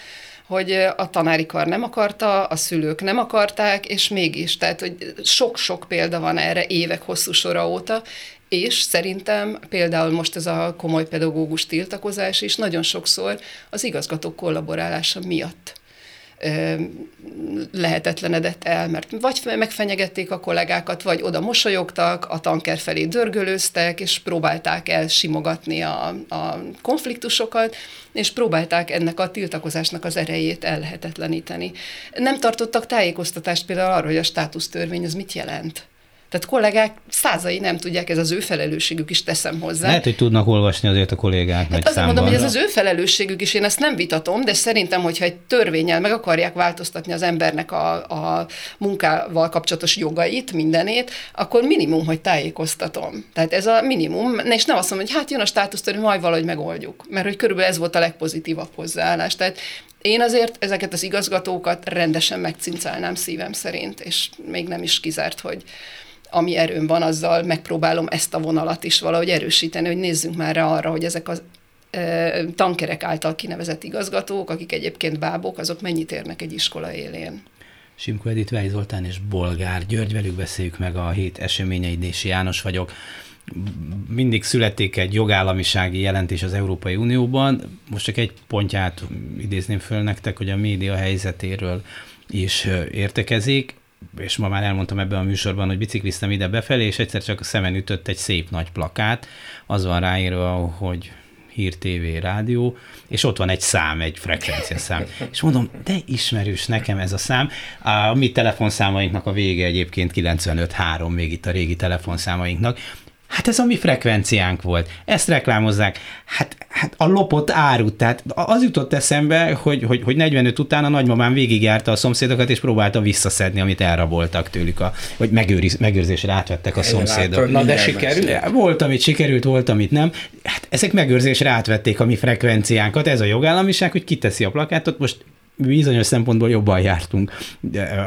hogy a tanári kar nem akarta, a szülők nem akarták, és mégis, tehát hogy sok-sok példa van erre évek hosszú sora óta, és szerintem például most ez a komoly pedagógus tiltakozás is nagyon sokszor az igazgatók kollaborálása miatt lehetetlenedett el, mert vagy megfenyegették a kollégákat, vagy oda mosolyogtak, a tanker felé dörgölőztek, és próbálták el simogatni a, a konfliktusokat, és próbálták ennek a tiltakozásnak az erejét ellehetetleníteni. Nem tartottak tájékoztatást például arról, hogy a státusztörvény az mit jelent. Tehát kollégák százai nem tudják, ez az ő felelősségük is teszem hozzá. Lehet, hogy tudnak olvasni azért a kollégák. Hát azért mondom, hogy ez az ő felelősségük is, én ezt nem vitatom, de szerintem, hogyha egy törvényel meg akarják változtatni az embernek a, a munkával kapcsolatos jogait, mindenét, akkor minimum, hogy tájékoztatom. Tehát ez a minimum, és nem azt mondom, hogy hát jön a státusztörvény, majd valahogy megoldjuk. Mert hogy körülbelül ez volt a legpozitívabb hozzáállás. Tehát én azért ezeket az igazgatókat rendesen megcincálnám szívem szerint, és még nem is kizárt, hogy, ami erőm van, azzal megpróbálom ezt a vonalat is valahogy erősíteni, hogy nézzünk már rá arra, hogy ezek az tankerek által kinevezett igazgatók, akik egyébként bábok, azok mennyit érnek egy iskola élén. Simko Edith, Vej Zoltán és Bolgár György, velük beszéljük meg a hét eseményeit, Dési János vagyok. Mindig születik egy jogállamisági jelentés az Európai Unióban. Most csak egy pontját idézném föl nektek, hogy a média helyzetéről is értekezik és ma már elmondtam ebben a műsorban, hogy bicikliztem ide befelé, és egyszer csak a szemen ütött egy szép nagy plakát, az van ráírva, hogy hír, TV, rádió, és ott van egy szám, egy frekvencia szám. És mondom, de ismerős nekem ez a szám. A mi telefonszámainknak a vége egyébként 95.3, még itt a régi telefonszámainknak. Hát ez a mi frekvenciánk volt. Ezt reklámozzák. Hát, hát a lopott árut. Tehát az jutott eszembe, hogy, hogy, hogy 45 után a nagymamám végigjárta a szomszédokat, és próbálta visszaszedni, amit elraboltak tőlük, a, vagy megőriz, megőrzésre átvettek a szomszédok. Na de sikerült? Volt, amit sikerült, volt, amit nem. Hát ezek megőrzésre átvették a mi frekvenciánkat. Ez a jogállamiság, hogy kiteszi a plakátot. Most bizonyos szempontból jobban jártunk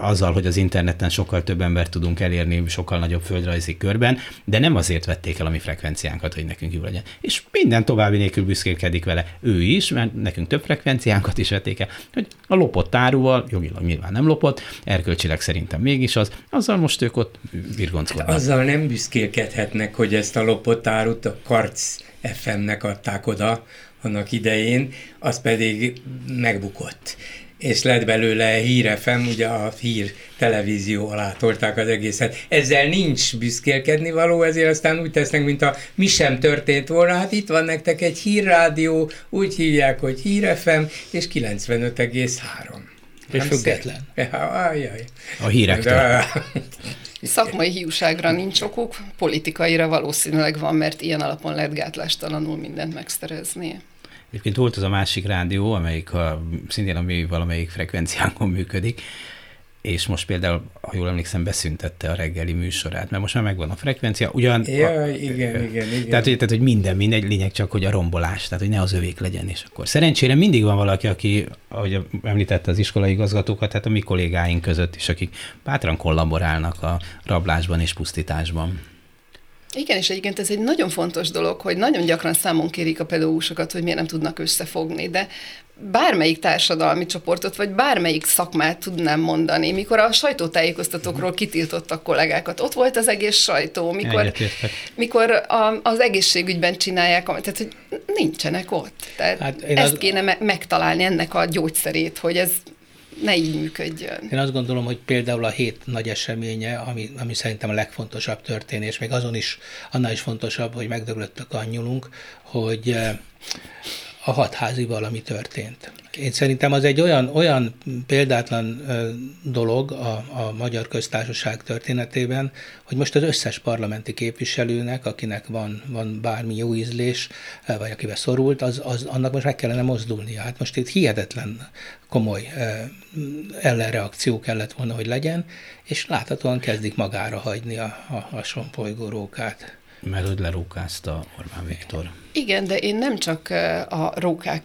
azzal, hogy az interneten sokkal több embert tudunk elérni, sokkal nagyobb földrajzi körben, de nem azért vették el a mi frekvenciánkat, hogy nekünk jó legyen. És minden további nélkül büszkélkedik vele. Ő is, mert nekünk több frekvenciánkat is vették el, hogy a lopott áruval, jogilag nyilván nem lopott, erkölcsileg szerintem mégis az, azzal most ők ott virgonckodnak. Hát azzal nem büszkélkedhetnek, hogy ezt a lopott árut a Karc FM-nek adták oda annak idején, az pedig megbukott és lett belőle hírefem, ugye a hír televízió alá tolták az egészet. Ezzel nincs büszkélkedni való, ezért aztán úgy tesznek, mint a mi sem történt volna. Hát itt van nektek egy hírrádió, úgy hívják, hogy hírefem, és 95,3. És független. Ajaj. A hírektől. De... Szakmai hiúságra nincs okuk, politikaira valószínűleg van, mert ilyen alapon lehet gátlástalanul mindent megszerezni. Egyébként volt az a másik rádió, amelyik a, szintén a mi valamelyik frekvenciánkon működik, és most például, ha jól emlékszem, beszüntette a reggeli műsorát, mert most már megvan a frekvencia. Ugyan, ja, a, igen, igen, igen. Tehát, hogy, tehát, hogy minden, mindegy, lényeg csak, hogy a rombolás, tehát, hogy ne az övék legyen, és akkor szerencsére mindig van valaki, aki, ahogy említette az iskolai igazgatókat, tehát a mi kollégáink között is, akik bátran kollaborálnak a rablásban és pusztításban. Igen, és egyébként ez egy nagyon fontos dolog, hogy nagyon gyakran számon kérik a pedagógusokat, hogy miért nem tudnak összefogni, de bármelyik társadalmi csoportot, vagy bármelyik szakmát tudnám mondani. Mikor a sajtótájékoztatókról kitiltottak kollégákat, ott volt az egész sajtó, mikor, mikor a, az egészségügyben csinálják, tehát hogy nincsenek ott. Tehát hát ezt az... kéne me- megtalálni ennek a gyógyszerét, hogy ez ne így működjön. Én azt gondolom, hogy például a hét nagy eseménye, ami, ami szerintem a legfontosabb történés, még azon is, annál is fontosabb, hogy megdöglött a kanyulunk, hogy eh, a hatházi valami történt. Én szerintem az egy olyan, olyan példátlan dolog a, a magyar köztársaság történetében, hogy most az összes parlamenti képviselőnek, akinek van, van bármi jó ízlés, vagy akivel szorult, az, az, annak most meg kellene mozdulnia. Hát most itt hihetetlen komoly ellenreakció kellett volna, hogy legyen, és láthatóan kezdik magára hagyni a, a, a sompolygó rókát. Mert hogy lerókázta Orbán Viktor. Igen, de én nem csak a rókák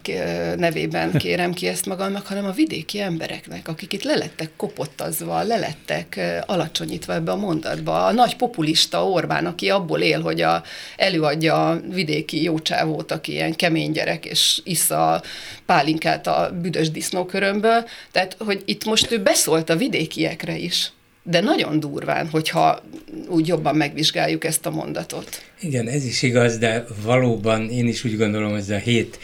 nevében [laughs] kérem ki ezt magamnak, hanem a vidéki embereknek, akik itt lelettek kopottazva, lelettek alacsonyítva ebbe a mondatba. A nagy populista Orbán, aki abból él, hogy a, előadja a vidéki jócsávót, aki ilyen kemény gyerek, és issza pálinkát a büdös disznókörömből. Tehát, hogy itt most ő beszólt a vidékiekre is de nagyon durván, hogyha úgy jobban megvizsgáljuk ezt a mondatot. Igen, ez is igaz, de valóban én is úgy gondolom, hogy ez a hét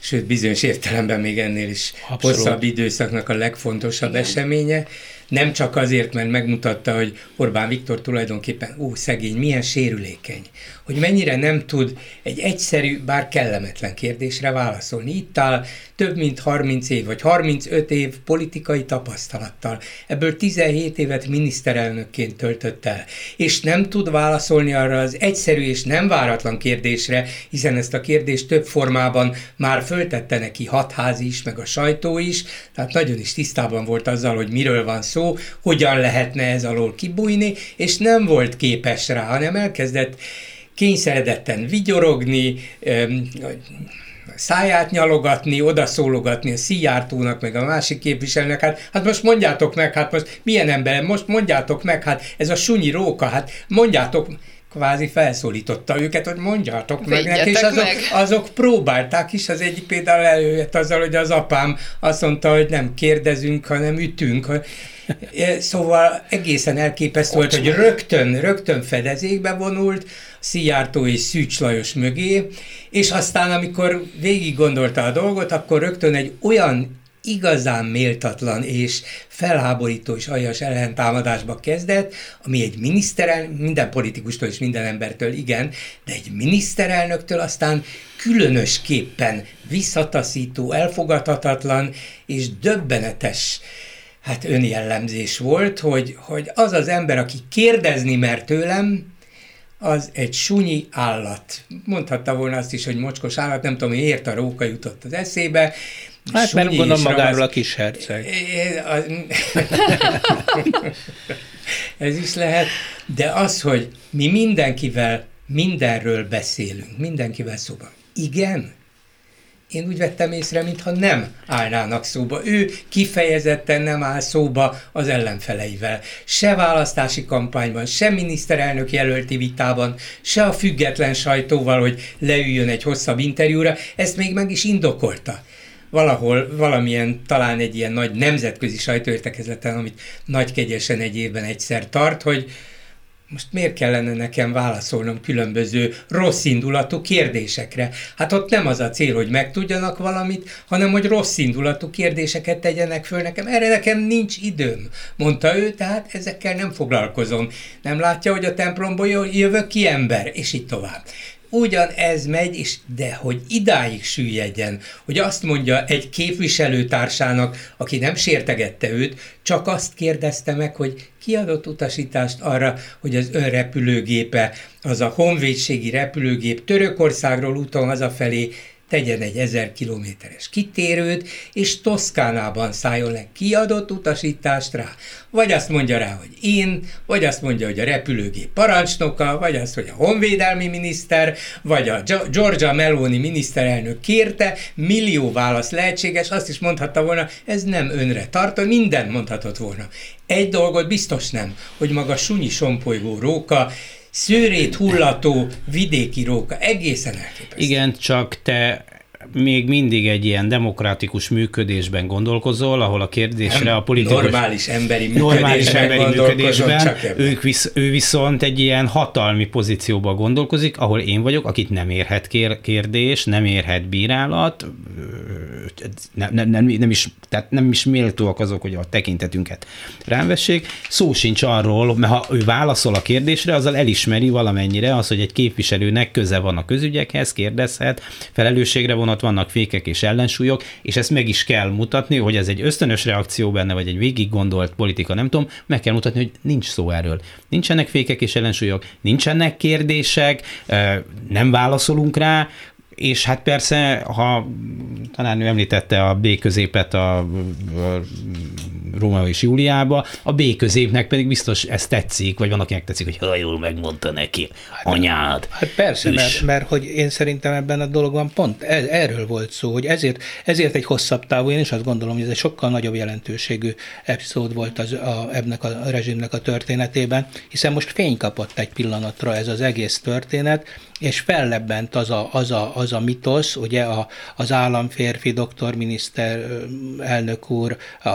sőt bizonyos értelemben még ennél is Abszolút. hosszabb időszaknak a legfontosabb Igen. eseménye, nem csak azért, mert megmutatta, hogy Orbán Viktor tulajdonképpen, ó, szegény, milyen sérülékeny, hogy mennyire nem tud egy egyszerű, bár kellemetlen kérdésre válaszolni. Itt áll több mint 30 év, vagy 35 év politikai tapasztalattal. Ebből 17 évet miniszterelnökként töltött el. És nem tud válaszolni arra az egyszerű és nem váratlan kérdésre, hiszen ezt a kérdést több formában már föltette neki hatházi is, meg a sajtó is, tehát nagyon is tisztában volt azzal, hogy miről van szó, hogyan lehetne ez alól kibújni, és nem volt képes rá, hanem elkezdett kényszeredetten vigyorogni, száját nyalogatni, odaszólogatni a Szijjártónak, meg a másik képviselőnek, hát, hát most mondjátok meg, hát most milyen ember, most mondjátok meg, hát ez a sunyi róka, hát mondjátok, kvázi felszólította őket, hogy mondjátok meg neki, és azok, meg. azok próbálták is, az egyik például előjött azzal, hogy az apám azt mondta, hogy nem kérdezünk, hanem ütünk. Szóval egészen elképesztő volt, hogy rögtön, rögtön fedezékbe vonult, Szijjártó és Szűcs Lajos mögé, és aztán, amikor végig gondolta a dolgot, akkor rögtön egy olyan igazán méltatlan és felháborító és aljas ellentámadásba kezdett, ami egy miniszterel, minden politikustól és minden embertől igen, de egy miniszterelnöktől aztán különösképpen visszataszító, elfogadhatatlan és döbbenetes hát önjellemzés volt, hogy, hogy az az ember, aki kérdezni mer tőlem, az egy sunyi állat. Mondhatta volna azt is, hogy mocskos állat, nem tudom, miért a róka jutott az eszébe. Hát sunyi mert gondolom magáról a kis herceg. [laughs] Ez is lehet, de az, hogy mi mindenkivel mindenről beszélünk, mindenkivel szóban. Igen, én úgy vettem észre, mintha nem állnának szóba. Ő kifejezetten nem áll szóba az ellenfeleivel. Se választási kampányban, se miniszterelnök jelölti vitában, se a független sajtóval, hogy leüljön egy hosszabb interjúra. Ezt még meg is indokolta valahol valamilyen, talán egy ilyen nagy nemzetközi sajtóértekezleten, amit nagy kegyesen egy évben egyszer tart, hogy most miért kellene nekem válaszolnom különböző rossz indulatú kérdésekre? Hát ott nem az a cél, hogy megtudjanak valamit, hanem hogy rossz indulatú kérdéseket tegyenek föl nekem. Erre nekem nincs időm, mondta ő, tehát ezekkel nem foglalkozom. Nem látja, hogy a templomból jövök ki ember, és így tovább ugyan ez megy, és de hogy idáig süllyedjen, hogy azt mondja egy képviselőtársának, aki nem sértegette őt, csak azt kérdezte meg, hogy kiadott utasítást arra, hogy az önrepülőgépe, az a honvédségi repülőgép Törökországról úton hazafelé tegyen egy ezer kilométeres kitérőt, és Toszkánában szálljon le kiadott utasítást rá. Vagy azt mondja rá, hogy én, vagy azt mondja, hogy a repülőgép parancsnoka, vagy azt, hogy a honvédelmi miniszter, vagy a Georgia Meloni miniszterelnök kérte, millió válasz lehetséges, azt is mondhatta volna, ez nem önre tart, minden mondhatott volna. Egy dolgot biztos nem, hogy maga sunyi sompolygó róka szőrét hullató vidéki róka. Egészen elképesztő. Igen, csak te még mindig egy ilyen demokratikus működésben gondolkozol, ahol a kérdésre Nem, a politikus... Normális emberi működésben normális emberi működésben, ők visz, ő viszont egy ilyen hatalmi pozícióban gondolkozik, ahol én vagyok, akit nem érhet kérdés, nem érhet bírálat, nem, nem, nem, is, tehát nem is méltóak azok, hogy a tekintetünket rám vessék. Szó sincs arról, mert ha ő válaszol a kérdésre, azzal elismeri valamennyire az, hogy egy képviselőnek köze van a közügyekhez, kérdezhet, felelősségre vonat vannak fékek és ellensúlyok, és ezt meg is kell mutatni, hogy ez egy ösztönös reakció benne, vagy egy végig gondolt politika, nem tudom, meg kell mutatni, hogy nincs szó erről. Nincsenek fékek és ellensúlyok, nincsenek kérdések, nem válaszolunk rá, és hát persze, ha talán ő említette a B középet a, a Róma és Júliába, a B középnek pedig biztos ez tetszik, vagy van, akinek tetszik, hogy ha jól megmondta neki, anyád. Hát persze, mert, mert, hogy én szerintem ebben a dologban pont ez, erről volt szó, hogy ezért, ezért egy hosszabb távú, én is azt gondolom, hogy ez egy sokkal nagyobb jelentőségű epizód volt az, a, ebnek a rezsimnek a történetében, hiszen most fény kapott egy pillanatra ez az egész történet, és fellebbent az a, az a, az a mitosz, ugye a, az államférfi, doktorminiszter, elnök úr, a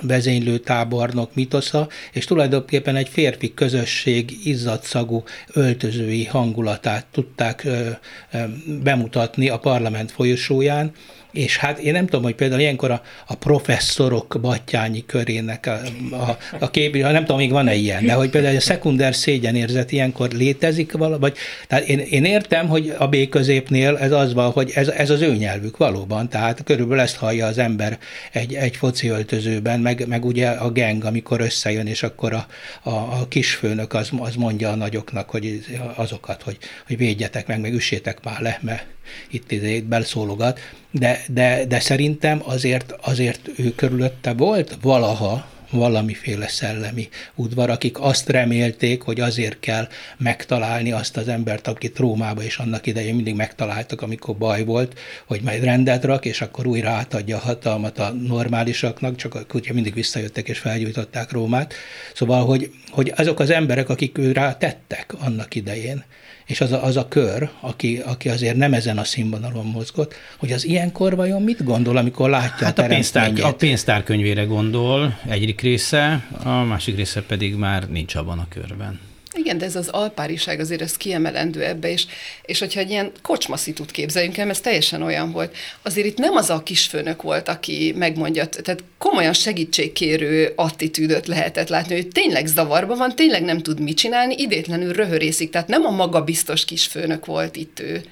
vezénylő tábornok mitosza, és tulajdonképpen egy férfi közösség izzadszagú öltözői hangulatát tudták ö, ö, bemutatni a parlament folyosóján, és hát én nem tudom, hogy például ilyenkor a, a professzorok battyányi körének a, a, a kép, nem tudom, még van-e ilyen, de hogy például a szekunder szégyenérzet ilyenkor létezik vala, vagy, tehát én, én értem, hogy a B középnél ez az van, hogy ez, ez az ő nyelvük valóban, tehát körülbelül ezt hallja az ember egy, egy foci öltözőben, meg, meg ugye a geng, amikor összejön, és akkor a, a, a kisfőnök az, az mondja a nagyoknak, hogy azokat, hogy, hogy védjetek meg, meg üssétek már le, mert itt, itt belszólogat, de, de, de szerintem azért, azért ő körülötte volt valaha valamiféle szellemi udvar, akik azt remélték, hogy azért kell megtalálni azt az embert, akit Rómába és annak idején mindig megtaláltak, amikor baj volt, hogy majd rendet rak, és akkor újra átadja a hatalmat a normálisaknak, csak ugye mindig visszajöttek és felgyújtották Rómát. Szóval, hogy, hogy azok az emberek, akik ő rá tettek annak idején, és az a, az a kör, aki, aki azért nem ezen a színvonalon mozgott, hogy az ilyenkor vajon mit gondol, amikor látja hát a, a pénztár, a pénztárkönyvére gondol egyik része, a másik része pedig már nincs abban a körben. Igen, de ez az alpáriság azért ez kiemelendő ebbe, és, és hogyha egy ilyen kocsmaszitut képzeljünk el, ez teljesen olyan volt, azért itt nem az a kisfőnök volt, aki megmondja, tehát komolyan segítségkérő attitűdöt lehetett látni, hogy tényleg zavarban van, tényleg nem tud mit csinálni, idétlenül röhörészik, tehát nem a magabiztos kisfőnök volt itt ő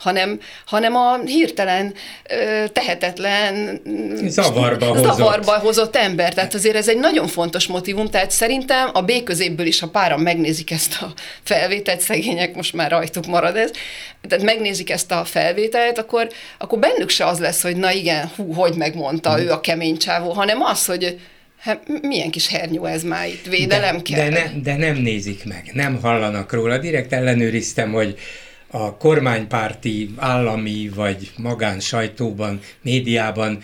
hanem, hanem a hirtelen tehetetlen, zavarba hozott. zavarba hozott ember. Tehát azért ez egy nagyon fontos motivum, tehát szerintem a B középből is, ha páran megnézik ezt a felvételt, szegények most már rajtuk marad ez, tehát megnézik ezt a felvételt, akkor, akkor bennük se az lesz, hogy na igen, hú, hogy megmondta, hmm. ő a kemény csávó, hanem az, hogy Hát milyen kis hernyó ez már itt, védelem de, kell. De, ne, de nem nézik meg, nem hallanak róla. Direkt ellenőriztem, hogy a kormánypárti, állami vagy magán sajtóban, médiában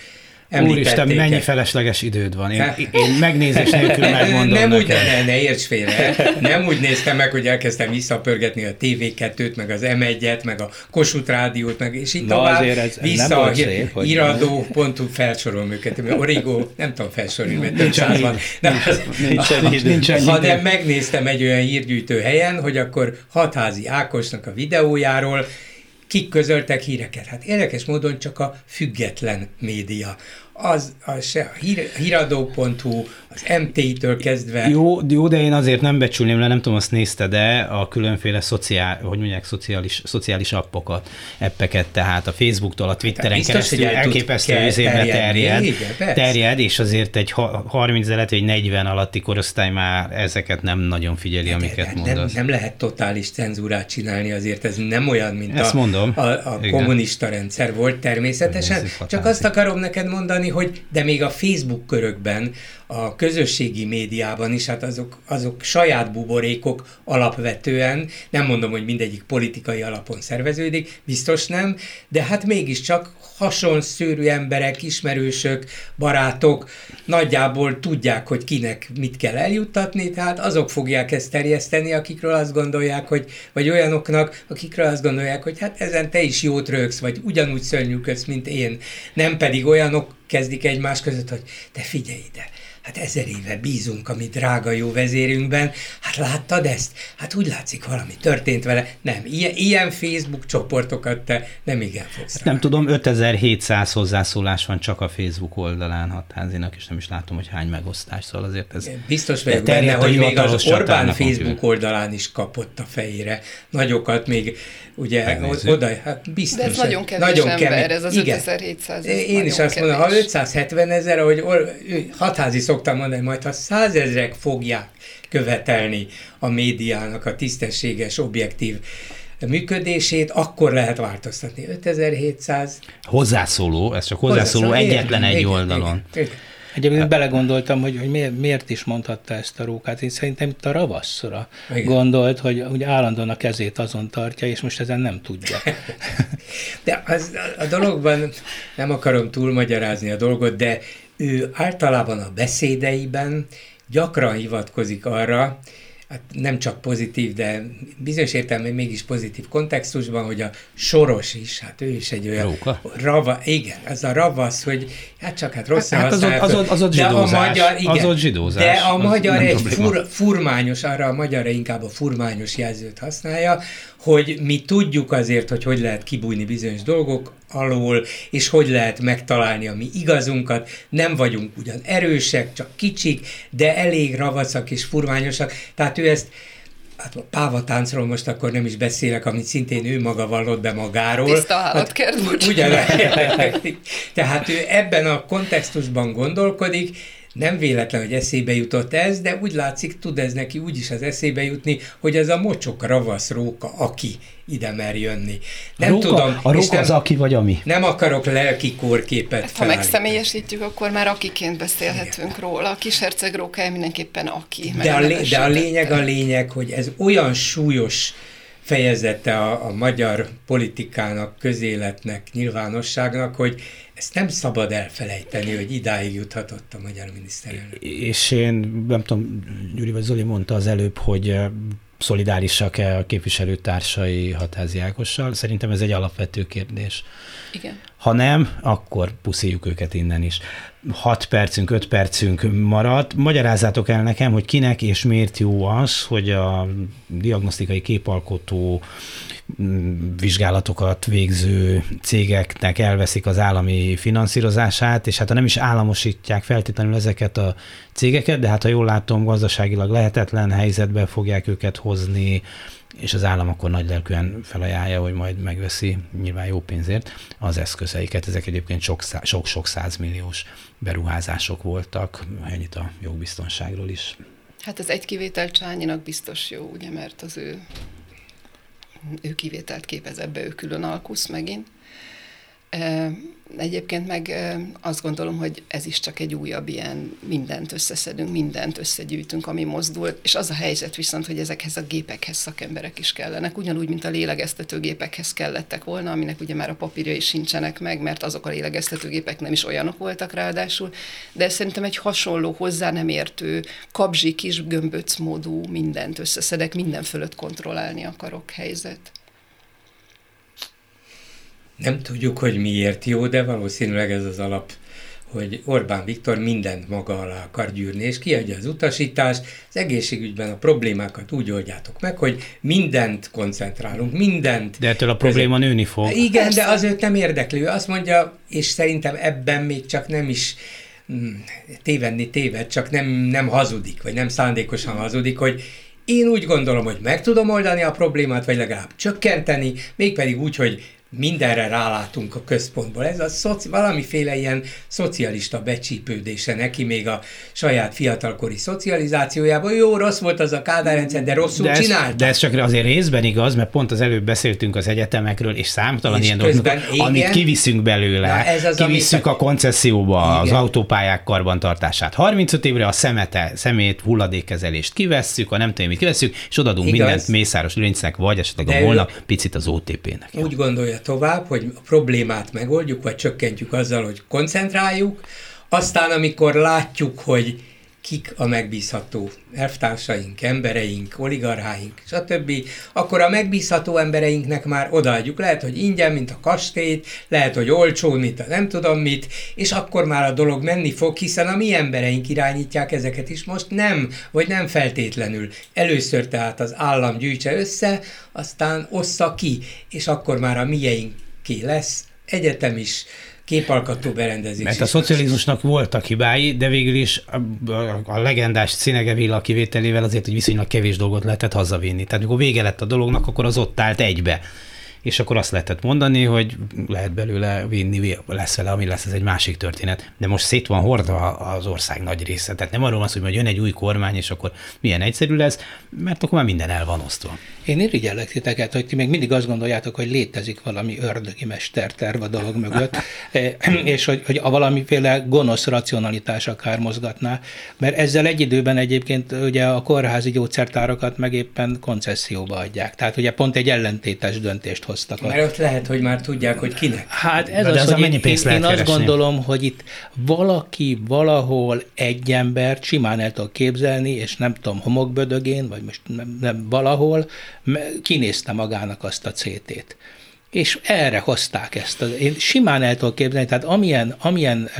Úristen, mennyi felesleges időd van. Én, én megnézés nélkül [laughs] megmondom Nem úgy, ne, ne érts félre. Nem úgy néztem meg, hogy elkezdtem visszapörgetni a TV2-t, meg az M1-et, meg a Kossuth Rádiót, meg és így Na tovább. azért ez, vissza nem a szép, hogy iradó, pontú felsorolom őket. Origo, nem tudom felsorolni, mert több száz van. Nem, Nincsen idő. Nincsen idő. hanem megnéztem egy olyan hírgyűjtő helyen, hogy akkor Hatházi Ákosnak a videójáról kik közöltek híreket. Hát érdekes módon csak a független média az, az se a hír, híradó.hu, az MTI-től kezdve. Jó, jó, de én azért nem becsülném le, nem tudom, azt nézte, de a különféle szociál, hogy mondják, szociális, szociális appokat, eppeket, tehát a Facebooktól, a Twitteren biztos, keresztül elképesztő terjedni. terjed, persze. terjed, és azért egy ha- 30, illetve egy 40 alatti korosztály már ezeket nem nagyon figyeli, amiket nem, mondasz. nem lehet totális cenzúrát csinálni, azért ez nem olyan, mint Ezt a, mondom. a, a Igen. kommunista rendszer volt természetesen. Csak azt akarom neked mondani, hogy de még a Facebook körökben, a közösségi médiában is, hát azok, azok saját buborékok alapvetően, nem mondom, hogy mindegyik politikai alapon szerveződik, biztos nem, de hát mégiscsak hasonló szőrű emberek, ismerősök, barátok nagyjából tudják, hogy kinek mit kell eljuttatni, tehát azok fogják ezt terjeszteni, akikről azt gondolják, hogy, vagy olyanoknak, akikről azt gondolják, hogy hát ezen te is jót rögsz, vagy ugyanúgy szörnyűködsz, mint én. Nem pedig olyanok kezdik egymás között, hogy te figyelj ide, hát ezer éve bízunk a mi drága jó vezérünkben, hát láttad ezt? Hát úgy látszik, valami történt vele. Nem, ilyen, ilyen Facebook csoportokat te nem igen fogsz Nem tudom, 5700 hozzászólás van csak a Facebook oldalán hatházinak, és nem is látom, hogy hány megosztás, szóval azért ez... Biztos vagyok benne, hogy még az Orbán Facebook oldalán is kapott a fejére nagyokat, még ugye Megnézzük. oda, hát biztos. De ez nagyon kevés nagyon ember, kemény. ez az Igen. 5700. Én is azt kevés. mondom, ha 570 ezer, ahogy hatházi szoktam mondani, majd ha százezrek fogják követelni a médiának a tisztességes, objektív működését, akkor lehet változtatni. 5700. Hozzászóló, ez csak hozzászóló, hozzászóló egyetlen igen, egy igen, oldalon. Igen, igen. Egyébként belegondoltam, hogy, hogy miért, miért is mondhatta ezt a rókát. Én szerintem itt a ravasszora Igen. gondolt, hogy, hogy állandóan a kezét azon tartja, és most ezen nem tudja. [laughs] De az, a dologban nem akarom túlmagyarázni a dolgot, de ő általában a beszédeiben gyakran hivatkozik arra, hát nem csak pozitív, de bizonyos értelemben mégis pozitív kontextusban, hogy a Soros is, hát ő is egy olyan Róka? rava, igen, ez a ravasz, hogy hát csak hát rossz hát, az, ott, az, ott, az ott zsidózás. De a magyar, igen, az ott zsidózás. De a magyar egy fur, furmányos, arra a magyar inkább a furmányos jelzőt használja, hogy mi tudjuk azért, hogy hogy lehet kibújni bizonyos dolgok alól, és hogy lehet megtalálni a mi igazunkat. Nem vagyunk ugyan erősek, csak kicsik, de elég ravacak és furványosak. Tehát ő ezt hát a pávatáncról most akkor nem is beszélek, amit szintén ő maga vallott be magáról. Tiszta állatkert, hát, ugyan, [laughs] Tehát ő ebben a kontextusban gondolkodik, nem véletlen, hogy eszébe jutott ez, de úgy látszik, tud ez neki úgy is az eszébe jutni, hogy ez a mocsok ravasz róka, aki ide mer jönni. Nem róka, tudom. A róka nem, az aki vagy ami. Nem akarok lelki kórképet hát, Ha megszemélyesítjük, akkor már akiként beszélhetünk Igen. róla. A kis herceg rókája mindenképpen aki. De a, lé, de a lényeg a lényeg, hogy ez olyan súlyos fejezete a, a magyar politikának, közéletnek, nyilvánosságnak, hogy ezt nem szabad elfelejteni, hogy idáig juthatott a magyar miniszterelnök. És én nem tudom, Gyuri vagy Zoli mondta az előbb, hogy eh, szolidárisak-e a képviselőtársai Hatázi Ákossal? Szerintem ez egy alapvető kérdés. Igen. Ha nem, akkor puszíjuk őket innen is. 6 percünk, 5 percünk maradt. Magyarázzátok el nekem, hogy kinek és miért jó az, hogy a diagnosztikai képalkotó mm, vizsgálatokat végző cégeknek elveszik az állami finanszírozását, és hát ha nem is államosítják feltétlenül ezeket a cégeket, de hát ha jól látom, gazdaságilag lehetetlen helyzetbe fogják őket hozni, és az állam akkor nagy lelkűen felajánlja, hogy majd megveszi nyilván jó pénzért az eszközeiket. Ezek egyébként sok-sok százmilliós beruházások voltak, ennyit a jogbiztonságról is. Hát az egy kivétel Csányinak biztos jó, ugye, mert az ő, ő kivételt képez ebbe, ő külön alkusz megint. Egyébként meg azt gondolom, hogy ez is csak egy újabb ilyen mindent összeszedünk, mindent összegyűjtünk, ami mozdul, és az a helyzet viszont, hogy ezekhez a gépekhez szakemberek is kellenek, ugyanúgy, mint a lélegeztetőgépekhez kellettek volna, aminek ugye már a papírjai sincsenek meg, mert azok a lélegeztetőgépek nem is olyanok voltak ráadásul, de szerintem egy hasonló, hozzá nem értő, kabzsi kis gömböc módú mindent összeszedek, minden fölött kontrollálni akarok helyzet. Nem tudjuk, hogy miért jó, de valószínűleg ez az alap hogy Orbán Viktor mindent maga alá akar gyűrni, és kiadja az utasítást, az egészségügyben a problémákat úgy oldjátok meg, hogy mindent koncentrálunk, mindent. De ettől a probléma nőni fog. Igen, Persze. de az őt nem érdekli. Ő azt mondja, és szerintem ebben még csak nem is mm, tévedni téved, csak nem, nem hazudik, vagy nem szándékosan hazudik, hogy én úgy gondolom, hogy meg tudom oldani a problémát, vagy legalább csökkenteni, mégpedig úgy, hogy mindenre rálátunk a központból. Ez a szoci, valamiféle ilyen szocialista becsípődése neki még a saját fiatalkori szocializációjában. Jó, rossz volt az a kádárrendszer, de rosszul de. De ez csak azért részben igaz, mert pont az előbb beszéltünk az egyetemekről, és számtalan és ilyen dolog, amit kiviszünk belőle. Na ez az, kivisszük amit... a koncesszióba igen. az autópályák karbantartását. 35 évre a szemete, szemét, hulladékkezelést kivesszük, a nem tudom, mit kivesszük, és odadunk igaz. mindent Mészáros Lőrincnek, vagy esetleg a volna picit az OTP-nek. Úgy gondolja tovább, hogy a problémát megoldjuk, vagy csökkentjük azzal, hogy koncentráljuk, aztán amikor látjuk, hogy kik a megbízható elvtársaink, embereink, oligarcháink, stb., akkor a megbízható embereinknek már odaadjuk. Lehet, hogy ingyen, mint a kastélyt, lehet, hogy olcsón, mint a nem tudom mit, és akkor már a dolog menni fog, hiszen a mi embereink irányítják ezeket is most nem, vagy nem feltétlenül. Először tehát az állam gyűjtse össze, aztán ossza ki, és akkor már a mieinké lesz, egyetem is, képalkotó berendezés. Mert a szocializmusnak voltak hibái, de végül is a, a, a legendás Cinegevilla kivételével azért, hogy viszonylag kevés dolgot lehetett hazavinni. Tehát amikor vége lett a dolognak, akkor az ott állt egybe és akkor azt lehetett mondani, hogy lehet belőle vinni, lesz vele, ami lesz, ez egy másik történet. De most szét van hordva az ország nagy része. Tehát nem arról van szó, hogy jön egy új kormány, és akkor milyen egyszerű lesz, mert akkor már minden el van osztva. Én irigyellek titeket, hogy ti még mindig azt gondoljátok, hogy létezik valami ördögi mesterterv a dolog mögött, [laughs] eh, és hogy, hogy a valamiféle gonosz racionalitás akár mozgatná, mert ezzel egy időben egyébként ugye a kórházi gyógyszertárakat meg éppen koncesszióba adják. Tehát ugye pont egy ellentétes döntést hoztak. Mert ott lehet, hogy már tudják, hogy kinek. Hát ez De az, hogy mennyi én, én azt gondolom, hogy itt valaki valahol egy embert simán el tud képzelni, és nem tudom, homokbödögén, vagy most nem, nem valahol, kinézte magának azt a CT-t és erre hozták ezt. Én simán el tudok képzelni, tehát amilyen, amilyen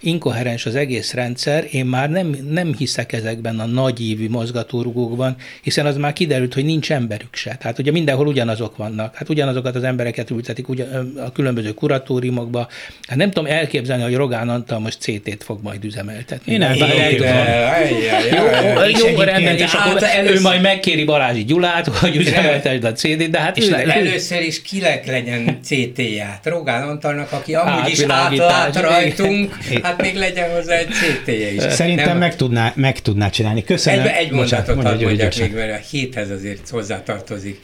inkoherens az egész rendszer, én már nem, nem hiszek ezekben a nagyívű mozgatórugókban, hiszen az már kiderült, hogy nincs emberük se. Tehát ugye mindenhol ugyanazok vannak, hát ugyanazokat az embereket ültetik ugyan, a különböző kuratóriumokba. Hát nem tudom elképzelni, hogy Rogán Antal most CT-t fog majd üzemeltetni. Én el Jó, jó, rendben, és akkor ő majd megkéri Balázsi Gyulát, hogy üzemeltesd a CD-t, de hát először is kilek legyen CT-ját. Rogán Antalnak, aki amúgy is átlát rajtunk, [laughs] hát még legyen hozzá egy CT-je is. Szerintem Nem, meg, tudná, meg tudná csinálni. Köszönöm. Egy, egy mondatot hadd mondjak még, mert a héthez azért hozzátartozik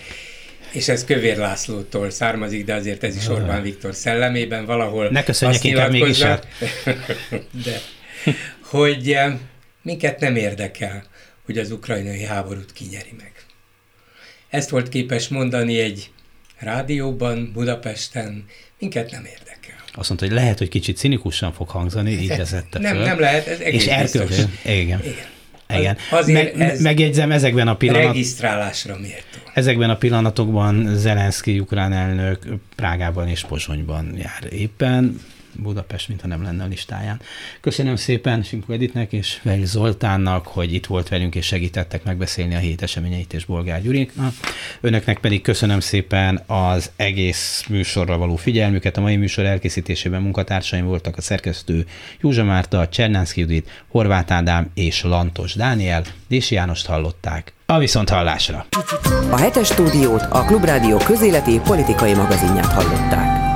és ez Kövér Lászlótól származik, de azért ez is Orbán Viktor szellemében valahol. Ne köszönjek inkább mégis [laughs] De, hogy eh, minket nem érdekel, hogy az ukrajnai háborút kinyeri meg. Ezt volt képes mondani egy rádióban, Budapesten, minket nem érdekel. Azt mondta, hogy lehet, hogy kicsit cinikusan fog hangzani, így vezette Nem, föl. nem lehet, ez egész És elköltő. Igen. Igen. Igen. Az, Meg, ez megjegyzem, ezekben a pillanatokban... Regisztrálásra méltó. Ezekben a pillanatokban Zelenszky ukrán elnök Prágában és Pozsonyban jár éppen. Budapest, mintha nem lenne a listáján. Köszönöm szépen Simko Editnek és Veli Zoltánnak, hogy itt volt velünk és segítettek megbeszélni a hét eseményeit és Bolgár Gyurinknak. Önöknek pedig köszönöm szépen az egész műsorra való figyelmüket. A mai műsor elkészítésében munkatársaim voltak a szerkesztő Józsa Márta, Csernánszki Judit, Horváth Ádám és Lantos Dániel. Dési Jánost hallották. A viszont hallásra! A hetes stúdiót a Klubrádió közéleti politikai magazinját hallották.